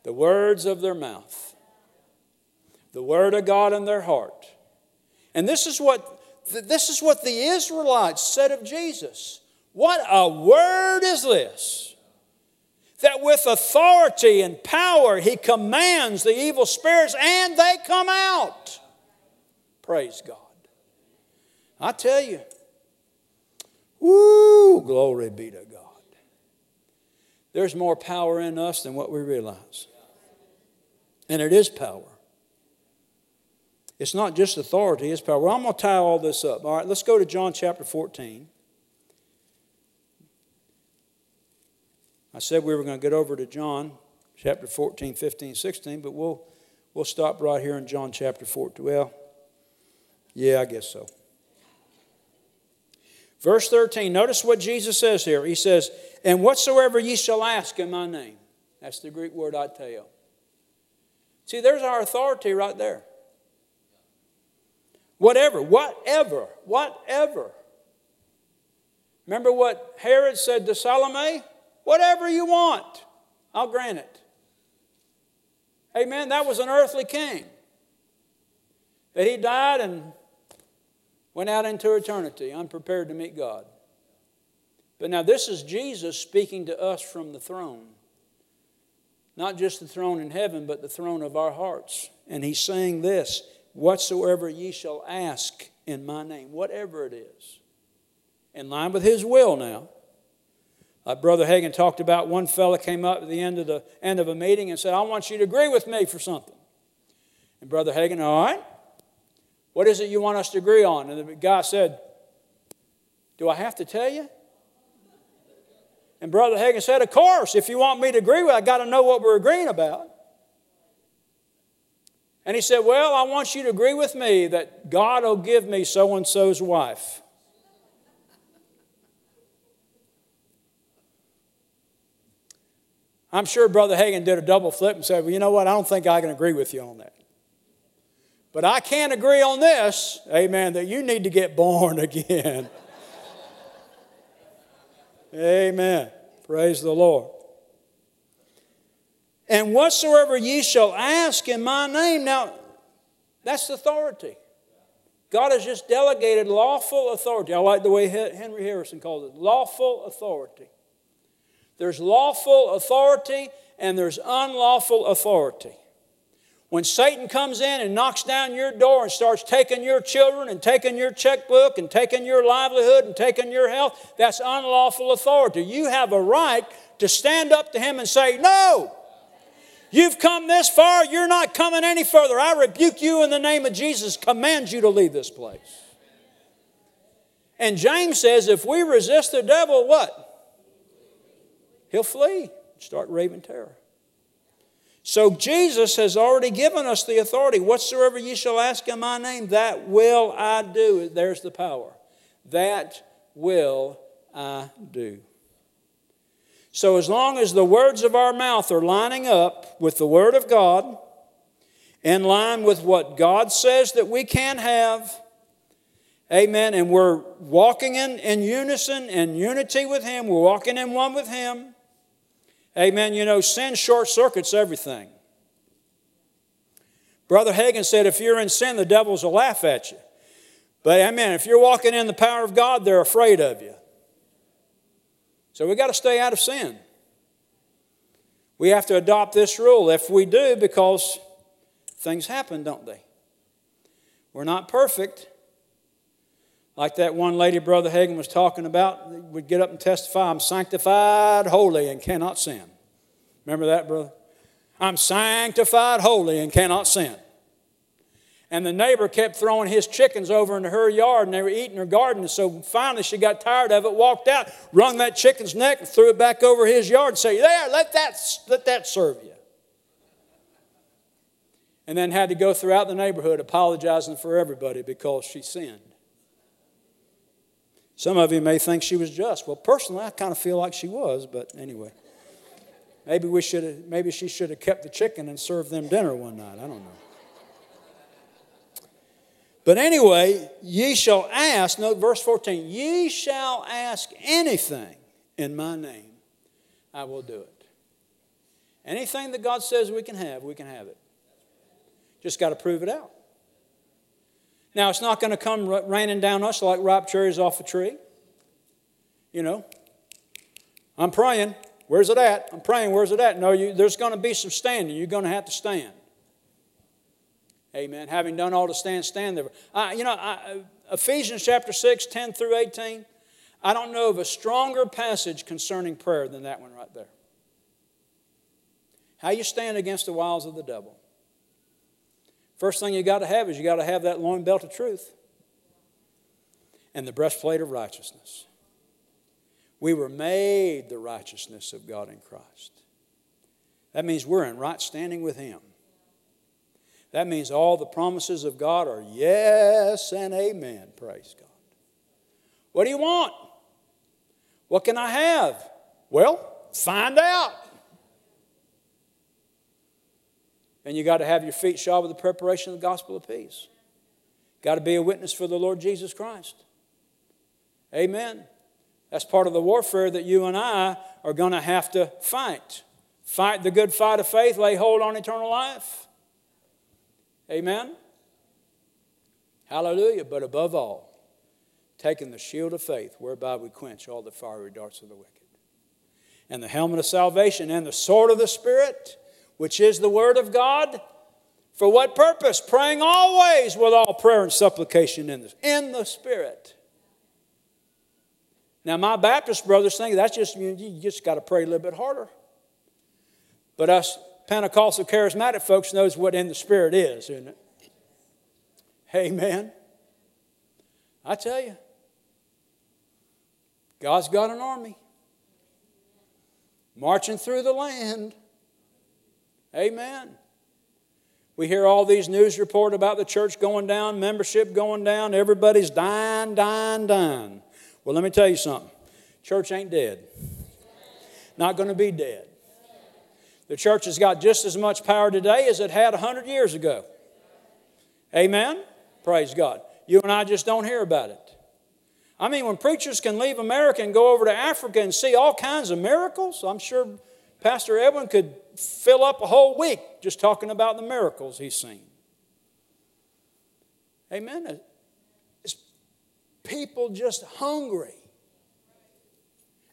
the words of their mouth, the word of God in their heart. And this is what, this is what the Israelites said of Jesus. What a word is this! that with authority and power he commands the evil spirits and they come out. Praise God. I tell you, woo, glory be to God. There's more power in us than what we realize. And it is power. It's not just authority, it's power. Well, I'm going to tie all this up. All right, let's go to John chapter 14. I said we were going to get over to John chapter 14, 15, 16, but we'll, We'll stop right here in John chapter 14. Well, yeah, I guess so. Verse 13, notice what Jesus says here. He says, And whatsoever ye shall ask in my name. That's the Greek word aiteo. See, there's our authority right there. Whatever, whatever, whatever. Remember what Herod said to Salome? Whatever you want, I'll grant it. Amen. That was an earthly king. That he died and went out into eternity, unprepared to meet God. But now, this is Jesus speaking to us from the throne. Not just the throne in heaven, but the throne of our hearts. And he's saying this Whatsoever ye shall ask in my name, whatever it is, in line with his will now. Uh, Brother Hagin talked about one fella came up at the end of the end of a meeting and said, I want you to agree with me for something. And Brother Hagin, all right, what is it you want us to agree on? And the guy said, Do I have to tell you? And Brother Hagin said, Of course, if you want me to agree with, I got to know what we're agreeing about. And he said, Well, I want you to agree with me that God will give me so and so's wife. I'm sure Brother Hagin did a double flip and said, Well, you know what? I don't think I can agree with you on that. But I can't agree on this, amen, that you need to get born again. Amen. Praise the Lord. And whatsoever ye shall ask in my name, now that's authority. God has just delegated lawful authority. I like the way Henry Harrison calls it lawful authority. There's lawful authority and there's unlawful authority. When Satan comes in and knocks down your door and starts taking your children and taking your checkbook and taking your livelihood and taking your health, that's unlawful authority. You have a right to stand up to him and say, No, you've come this far, you're not coming any further. I rebuke you in the name of Jesus, command you to leave this place. And James says, if we resist the devil, what? He'll flee, start raving terror. So Jesus has already given us the authority. Whatsoever ye shall ask in my name, that will I do. There's the power. That will I do. So, as long as the words of our mouth are lining up with the Word of God, in line with what God says that we can have, amen, and we're walking in, in unison and unity with Him, we're walking in one with Him, Amen. You know, sin short circuits everything. Brother Hagin said, if you're in sin, the devils will laugh at you. But amen, if you're walking in the power of God, they're afraid of you. So we got to stay out of sin. We have to adopt this rule. If we do, because things happen, don't they? We're not perfect. Like that one lady Brother Hagin was talking about, would get up and testify, I'm sanctified, holy, and cannot sin. Remember that, brother? I'm sanctified, holy, and cannot sin. And the neighbor kept throwing his chickens over into her yard, and they were eating her garden. So finally, she got tired of it, walked out, wrung that chicken's neck, and threw it back over his yard, and said, "There, let that let that serve you." And then had to go throughout the neighborhood apologizing for everybody because she sinned. Some of you may think she was just. Well, personally, I kind of feel like she was, but anyway. Maybe we should have, maybe she should have kept the chicken and served them dinner one night. I don't know. But anyway, ye shall ask, note verse 14, ye shall ask anything in my name, I will do it. Anything that God says we can have, we can have it. Just got to prove it out. Now, it's not going to come raining down us like ripe cherries off a tree. You know, I'm praying. Where's it at? I'm praying. Where's it at? No, you, there's going to be some standing. You're going to have to stand. Amen. Having done all to stand, stand there. Uh, you know, I, Ephesians chapter 6, 10 through 18, I don't know of a stronger passage concerning prayer than that one right there. How you stand against the wiles of the devil. First thing you got to have is you got to have that loin belt of truth and the breastplate of righteousness. We were made the righteousness of God in Christ. That means we're in right standing with Him. That means all the promises of God are yes and amen. Praise God. What do you want? What can I have? Well, find out. And you got to have your feet shod with the preparation of the gospel of peace. Got to be a witness for the Lord Jesus Christ. Amen. That's part of the warfare that you and I are going to have to fight. Fight the good fight of faith, lay hold on eternal life. Amen. Hallelujah. But above all, taking the shield of faith, whereby we quench all the fiery darts of the wicked, and the helmet of salvation, and the sword of the Spirit, which is the Word of God. For what purpose? Praying always with all prayer and supplication in the, in the Spirit. Now, my Baptist brothers think that's just, you, you just got to pray a little bit harder. But us Pentecostal charismatic folks knows what in the Spirit is, isn't it? Amen. I tell you, God's got an army marching through the land. Amen. We hear all these news report about the church going down, membership going down, everybody's dying, dying, dying. Well, let me tell you something. Church ain't dead. Not going to be dead. The church has got just as much power today as it had 100 years ago. Amen? Praise God. You and I just don't hear about it. I mean, when preachers can leave America and go over to Africa and see all kinds of miracles, I'm sure Pastor Edwin could fill up a whole week just talking about the miracles he's seen. Amen It's people just hungry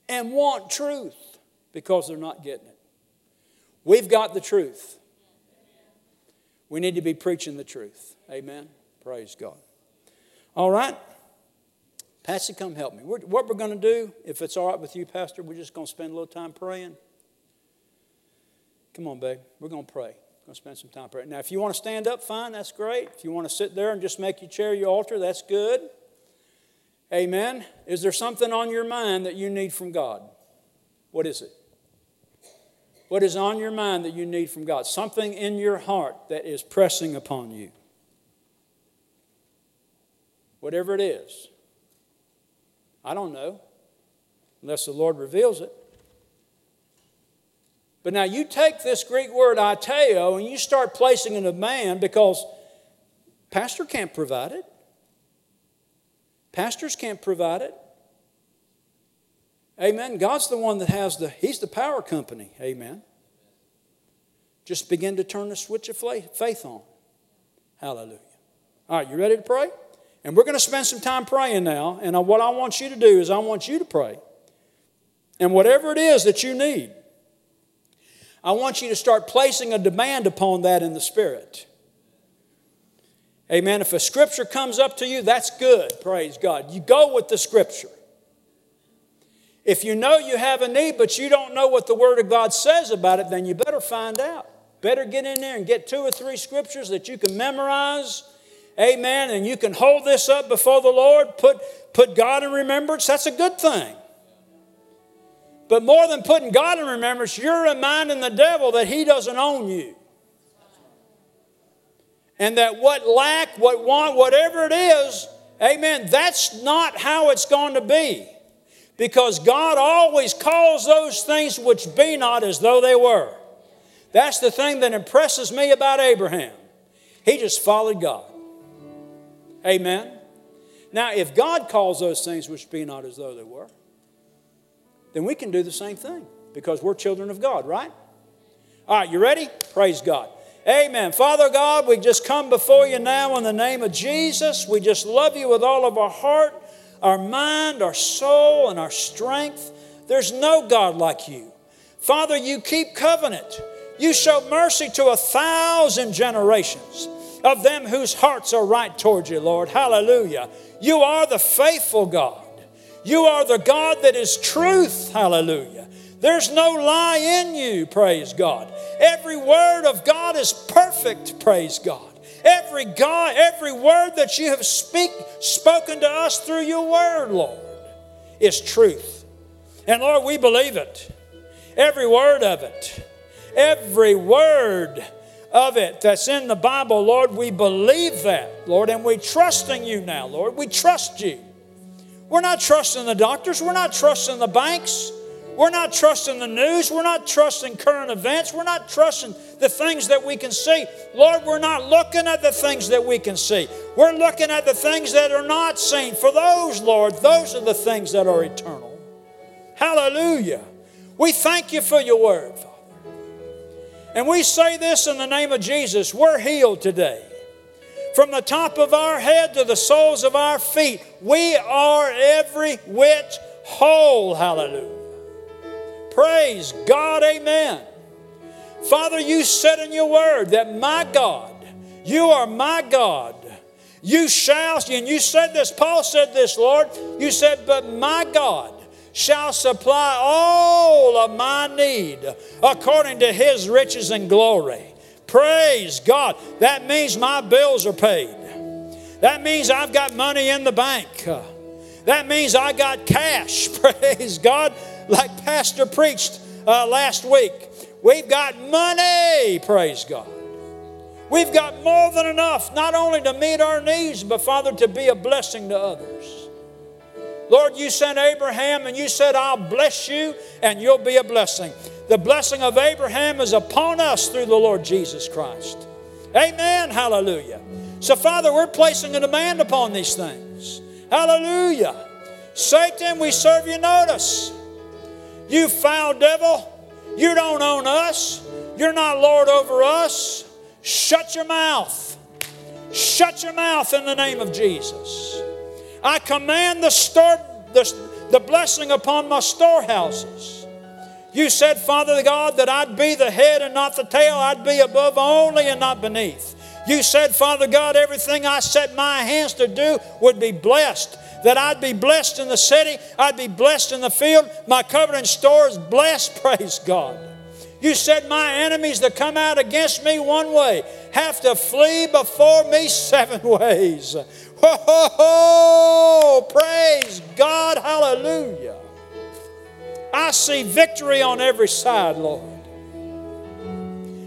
and want truth because they're not getting it. We've got the truth. We need to be preaching the truth. Amen. Praise God. All right. Pastor, come help me. What we're going to do, if it's all right with you, Pastor, we're just going to spend a little time praying. Come on, babe. We're going to pray. We're going to spend some time praying. Now, if you want to stand up, fine, that's great. If you want to sit there and just make your chair your altar, that's good. Amen. Is there something on your mind that you need from God? What is it? What is on your mind that you need from God? Something in your heart that is pressing upon you. Whatever it is. I don't know, unless the Lord reveals it. But now you take this Greek word aiteo and you start placing in a demand because pastor can't provide it. Pastors can't provide it. Amen. God's the one that has the, He's the power company. Amen. Just begin to turn the switch of faith on. Hallelujah. All right, you ready to pray? And we're going to spend some time praying now. And what I want you to do is, I want you to pray. And whatever it is that you need, I want you to start placing a demand upon that in the Spirit. Amen. If a scripture comes up to you, that's good. Praise God. You go with the scripture. If you know you have a need, but you don't know what the Word of God says about it, then you better find out. Better get in there and get two or three scriptures that you can memorize. Amen. And you can hold this up before the Lord, put, put God in remembrance. That's a good thing. But more than putting God in remembrance, you're reminding the devil that he doesn't own you and that what lack, what want, whatever it is, amen, that's not how it's going to be. Because God always calls those things which be not as though they were. That's the thing that impresses me about Abraham. He just followed God. Amen. Now, if God calls those things which be not as though they were, then we can do the same thing because we're children of God, right? All right, you ready? Praise God. Amen. Father God, we just come before you now in the name of Jesus. We just love you with all of our heart, our mind, our soul, and our strength. There's no God like you. Father, you keep covenant. You show mercy to a thousand generations of them whose hearts are right towards you, Lord. Hallelujah. You are the faithful God. You are the God that is truth. Hallelujah. There's no lie in you, praise God. Every word of God is perfect, praise God. Every God, every word that you have speak, spoken to us through your word, Lord, is truth. And Lord, we believe it. Every word of it. Every word of it that's in the Bible, Lord, we believe that, Lord, and we trusting you now, Lord. We trust you. We're not trusting the doctors. We're not trusting the banks. We're not trusting the news. We're not trusting current events. We're not trusting the things that we can see. Lord, we're not looking at the things that we can see. We're looking at the things that are not seen. For those, Lord, those are the things that are eternal. Hallelujah. We thank you for your word, Father. And we say this in the name of Jesus we're healed today. From the top of our head to the soles of our feet, we are every whit whole. Hallelujah. Praise God, amen. Father, you said in your word that my God, you are my God. You shall, and you said this, Paul said this, Lord. You said, but my God shall supply all of my need according to his riches and glory. Praise God. That means my bills are paid. That means I've got money in the bank. That means I got cash. Praise God. Like Pastor preached uh, last week. We've got money. Praise God. We've got more than enough, not only to meet our needs, but Father, to be a blessing to others. Lord, you sent Abraham and you said, I'll bless you and you'll be a blessing. The blessing of Abraham is upon us through the Lord Jesus Christ. Amen. Hallelujah. So, Father, we're placing a demand upon these things. Hallelujah. Satan, we serve you notice. You foul devil, you don't own us. You're not Lord over us. Shut your mouth. Shut your mouth in the name of Jesus. I command the, store, the, the blessing upon my storehouses. You said, Father God, that I'd be the head and not the tail. I'd be above only and not beneath. You said, Father God, everything I set my hands to do would be blessed. That I'd be blessed in the city, I'd be blessed in the field. My covering store is blessed, praise God. You said, My enemies that come out against me one way have to flee before me seven ways. Oh, praise God, hallelujah. I see victory on every side, Lord.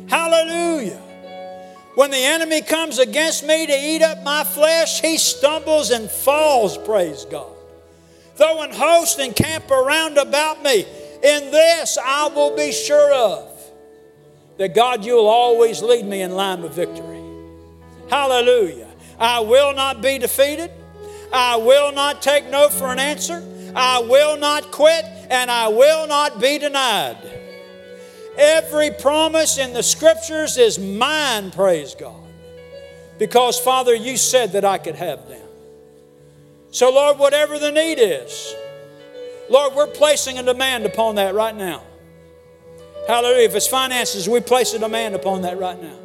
Hallelujah. When the enemy comes against me to eat up my flesh, he stumbles and falls, praise God. Though an host encamp around about me, in this I will be sure of that God, you'll always lead me in line of victory. Hallelujah. I will not be defeated. I will not take no for an answer. I will not quit, and I will not be denied. Every promise in the scriptures is mine, praise God. Because, Father, you said that I could have them. So, Lord, whatever the need is, Lord, we're placing a demand upon that right now. Hallelujah. If it's finances, we place a demand upon that right now.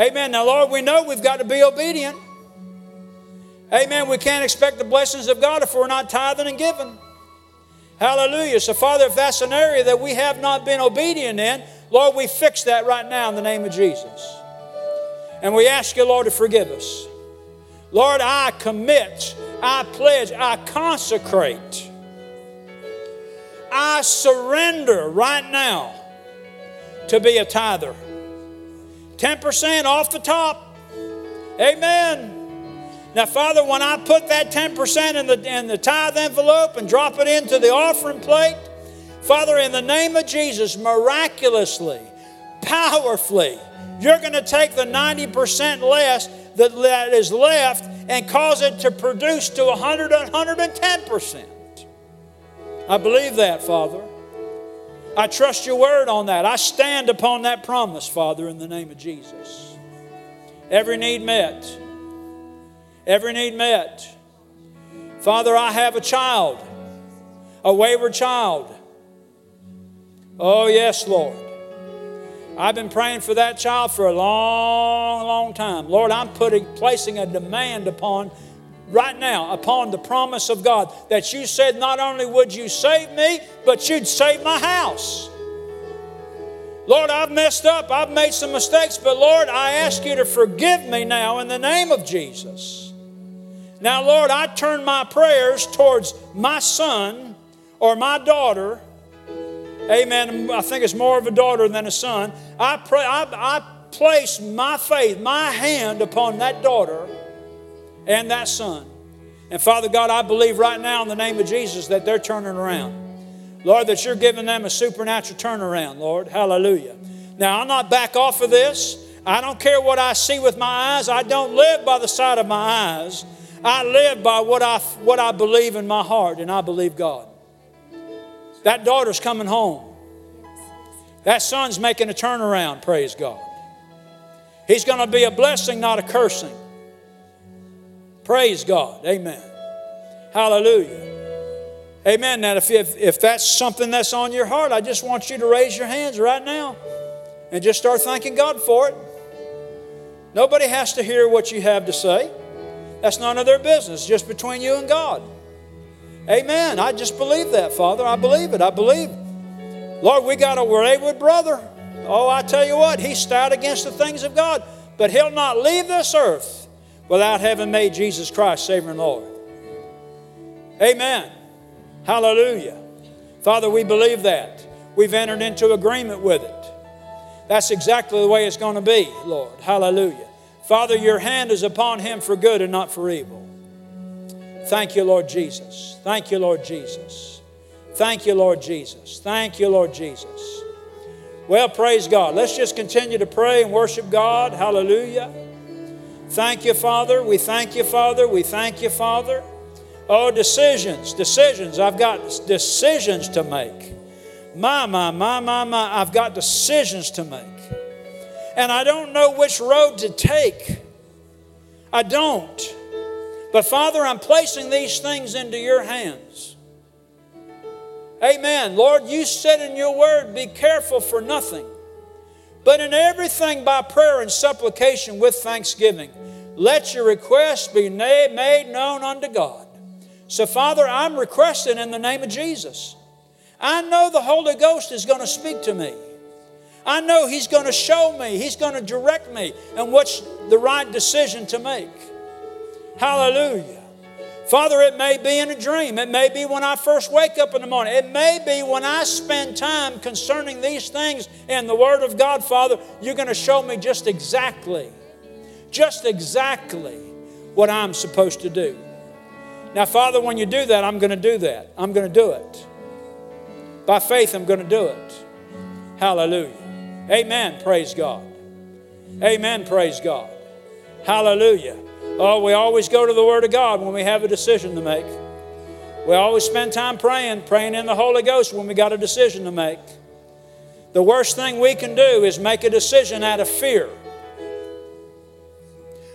Amen. Now, Lord, we know we've got to be obedient. Amen. We can't expect the blessings of God if we're not tithing and giving. Hallelujah. So, Father, if that's an area that we have not been obedient in, Lord, we fix that right now in the name of Jesus. And we ask you, Lord, to forgive us. Lord, I commit, I pledge, I consecrate, I surrender right now to be a tither. 10% off the top. Amen. Now, Father, when I put that 10% in the, in the tithe envelope and drop it into the offering plate, Father, in the name of Jesus, miraculously, powerfully, you're going to take the 90% less that, that is left and cause it to produce to 100 110%. I believe that, Father. I trust your word on that. I stand upon that promise, Father, in the name of Jesus. Every need met. Every need met. Father, I have a child, a wayward child. Oh, yes, Lord. I've been praying for that child for a long, long time. Lord, I'm putting placing a demand upon right now upon the promise of God that you said not only would you save me, but you'd save my house. Lord, I've messed up. I've made some mistakes, but Lord, I ask you to forgive me now in the name of Jesus. Now, Lord, I turn my prayers towards my son or my daughter. Amen. I think it's more of a daughter than a son. I pray, I, I place my faith, my hand upon that daughter and that son. And Father God, I believe right now in the name of Jesus that they're turning around. Lord, that you're giving them a supernatural turnaround, Lord. Hallelujah. Now, I'm not back off of this. I don't care what I see with my eyes. I don't live by the sight of my eyes. I live by what I, what I believe in my heart, and I believe God. That daughter's coming home. That son's making a turnaround, praise God. He's going to be a blessing, not a cursing. Praise God. Amen. Hallelujah. Amen. Now, if, if, if that's something that's on your heart, I just want you to raise your hands right now and just start thanking God for it. Nobody has to hear what you have to say. That's none of their business, just between you and God. Amen. I just believe that, Father. I believe it. I believe. Lord, we got a wayward brother. Oh, I tell you what, he's stout against the things of God, but he'll not leave this earth without having made Jesus Christ Savior and Lord. Amen. Hallelujah. Father, we believe that. We've entered into agreement with it. That's exactly the way it's going to be, Lord. Hallelujah. Father, your hand is upon him for good and not for evil. Thank you, Lord Jesus. Thank you, Lord Jesus. Thank you, Lord Jesus. Thank you, Lord Jesus. Well, praise God. Let's just continue to pray and worship God. Hallelujah. Thank you, Father. We thank you, Father. We thank you, Father. Oh, decisions, decisions. I've got decisions to make. My, my, my, my, my. I've got decisions to make. And I don't know which road to take. I don't. But Father, I'm placing these things into your hands. Amen. Lord, you said in your word, be careful for nothing, but in everything by prayer and supplication with thanksgiving. Let your requests be made known unto God. So, Father, I'm requesting in the name of Jesus. I know the Holy Ghost is going to speak to me. I know He's going to show me, He's going to direct me and what's the right decision to make. Hallelujah. Father, it may be in a dream. It may be when I first wake up in the morning. It may be when I spend time concerning these things in the Word of God, Father, you're going to show me just exactly, just exactly what I'm supposed to do. Now, Father, when you do that, I'm going to do that. I'm going to do it. By faith, I'm going to do it. Hallelujah. Amen. Praise God. Amen. Praise God. Hallelujah. Oh, we always go to the Word of God when we have a decision to make. We always spend time praying, praying in the Holy Ghost when we got a decision to make. The worst thing we can do is make a decision out of fear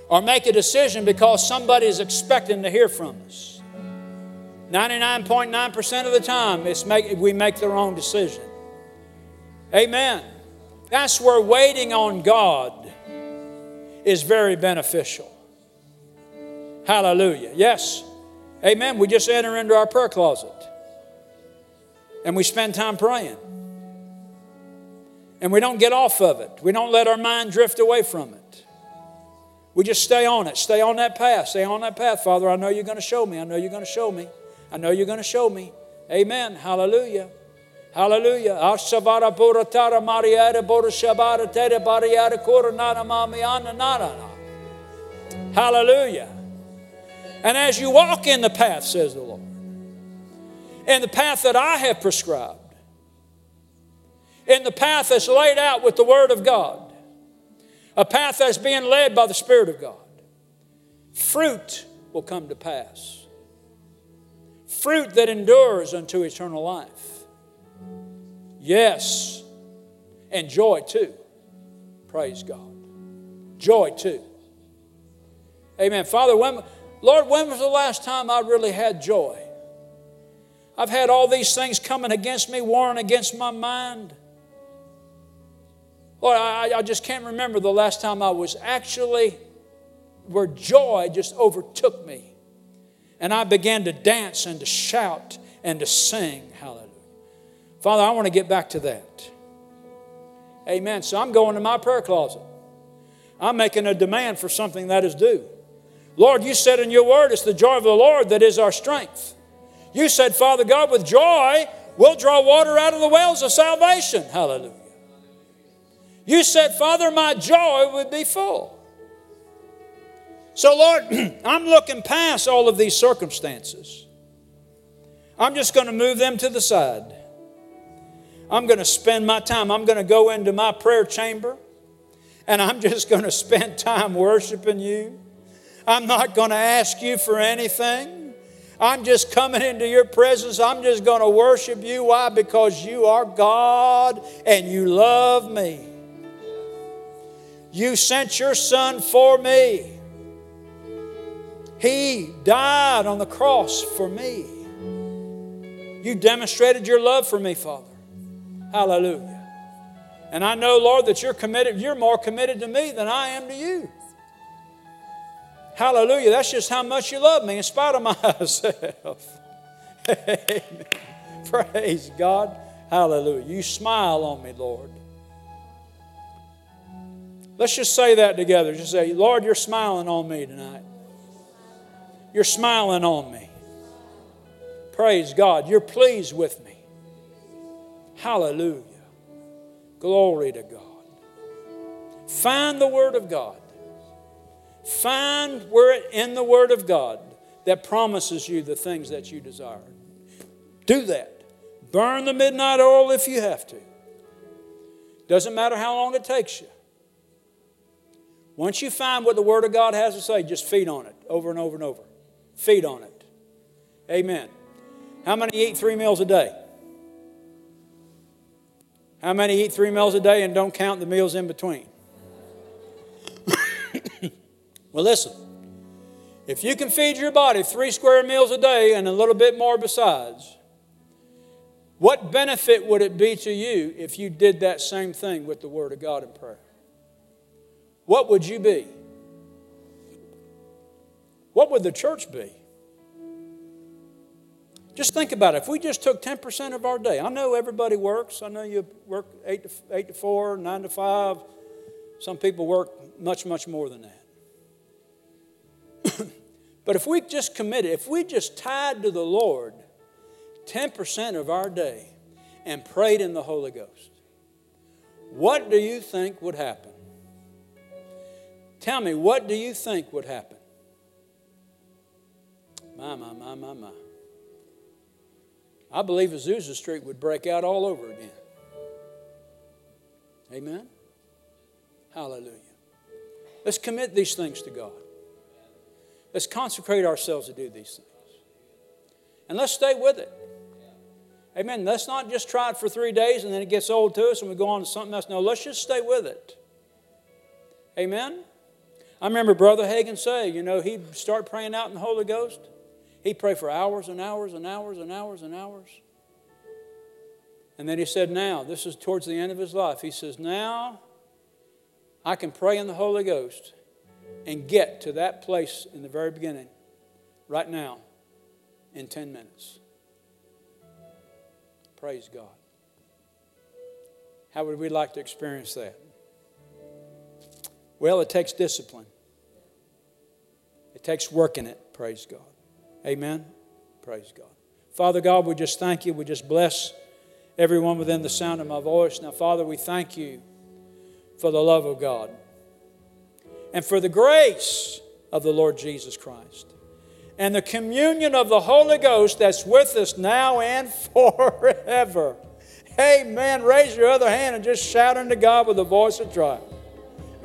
or make a decision because somebody is expecting to hear from us. 99.9% of the time, it's make, we make the wrong decision. Amen. That's where waiting on God is very beneficial. Hallelujah. Yes. Amen. We just enter into our prayer closet and we spend time praying. And we don't get off of it. We don't let our mind drift away from it. We just stay on it. Stay on that path. Stay on that path. Father, I know you're going to show me. I know you're going to show me. I know you're going to show me. Amen. Hallelujah. Hallelujah. Hallelujah. And as you walk in the path, says the Lord, in the path that I have prescribed, in the path that's laid out with the Word of God, a path that's being led by the Spirit of God, fruit will come to pass. Fruit that endures unto eternal life. Yes, and joy too. Praise God. Joy too. Amen. Father, when, Lord, when was the last time I really had joy? I've had all these things coming against me, warring against my mind. Lord, I, I just can't remember the last time I was actually where joy just overtook me. And I began to dance and to shout and to sing. Hallelujah. Father, I want to get back to that. Amen. So I'm going to my prayer closet. I'm making a demand for something that is due. Lord, you said in your word, it's the joy of the Lord that is our strength. You said, Father God, with joy, we'll draw water out of the wells of salvation. Hallelujah. You said, Father, my joy would be full. So, Lord, I'm looking past all of these circumstances. I'm just going to move them to the side. I'm going to spend my time. I'm going to go into my prayer chamber and I'm just going to spend time worshiping you. I'm not going to ask you for anything. I'm just coming into your presence. I'm just going to worship you. Why? Because you are God and you love me. You sent your son for me. He died on the cross for me. You demonstrated your love for me, Father. Hallelujah. And I know, Lord, that you're committed, you're more committed to me than I am to you. Hallelujah. That's just how much you love me in spite of myself. Praise God. Hallelujah. You smile on me, Lord. Let's just say that together. Just say, Lord, you're smiling on me tonight. You're smiling on me. Praise God. You're pleased with me. Hallelujah. Glory to God. Find the Word of God. Find where in the Word of God that promises you the things that you desire. Do that. Burn the midnight oil if you have to. Doesn't matter how long it takes you. Once you find what the Word of God has to say, just feed on it over and over and over. Feed on it. Amen. How many eat three meals a day? How many eat three meals a day and don't count the meals in between? Well, listen. If you can feed your body three square meals a day and a little bit more besides, what benefit would it be to you if you did that same thing with the Word of God in prayer? What would you be? What would the church be? Just think about it. If we just took 10% of our day, I know everybody works. I know you work 8 to, 8 to 4, 9 to 5. Some people work much, much more than that. but if we just committed, if we just tied to the Lord 10% of our day and prayed in the Holy Ghost, what do you think would happen? Tell me, what do you think would happen? My, my, my, my, my. I believe Azusa Street would break out all over again. Amen? Hallelujah. Let's commit these things to God. Let's consecrate ourselves to do these things. And let's stay with it. Amen. Let's not just try it for three days and then it gets old to us and we go on to something else. No, let's just stay with it. Amen. I remember Brother Hagin say, you know, he'd start praying out in the Holy Ghost. He'd pray for hours and hours and hours and hours and hours. And then he said, Now, this is towards the end of his life. He says, Now I can pray in the Holy Ghost and get to that place in the very beginning, right now, in 10 minutes. Praise God. How would we like to experience that? Well, it takes discipline, it takes working it, praise God. Amen. Praise God. Father God, we just thank you. We just bless everyone within the sound of my voice. Now, Father, we thank you for the love of God and for the grace of the Lord Jesus Christ and the communion of the Holy Ghost that's with us now and forever. Amen. Raise your other hand and just shout unto God with a voice of triumph.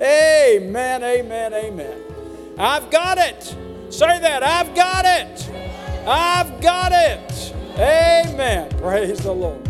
Amen, amen, amen. I've got it. Say that. I've got it. I've got it. Amen. Praise the Lord.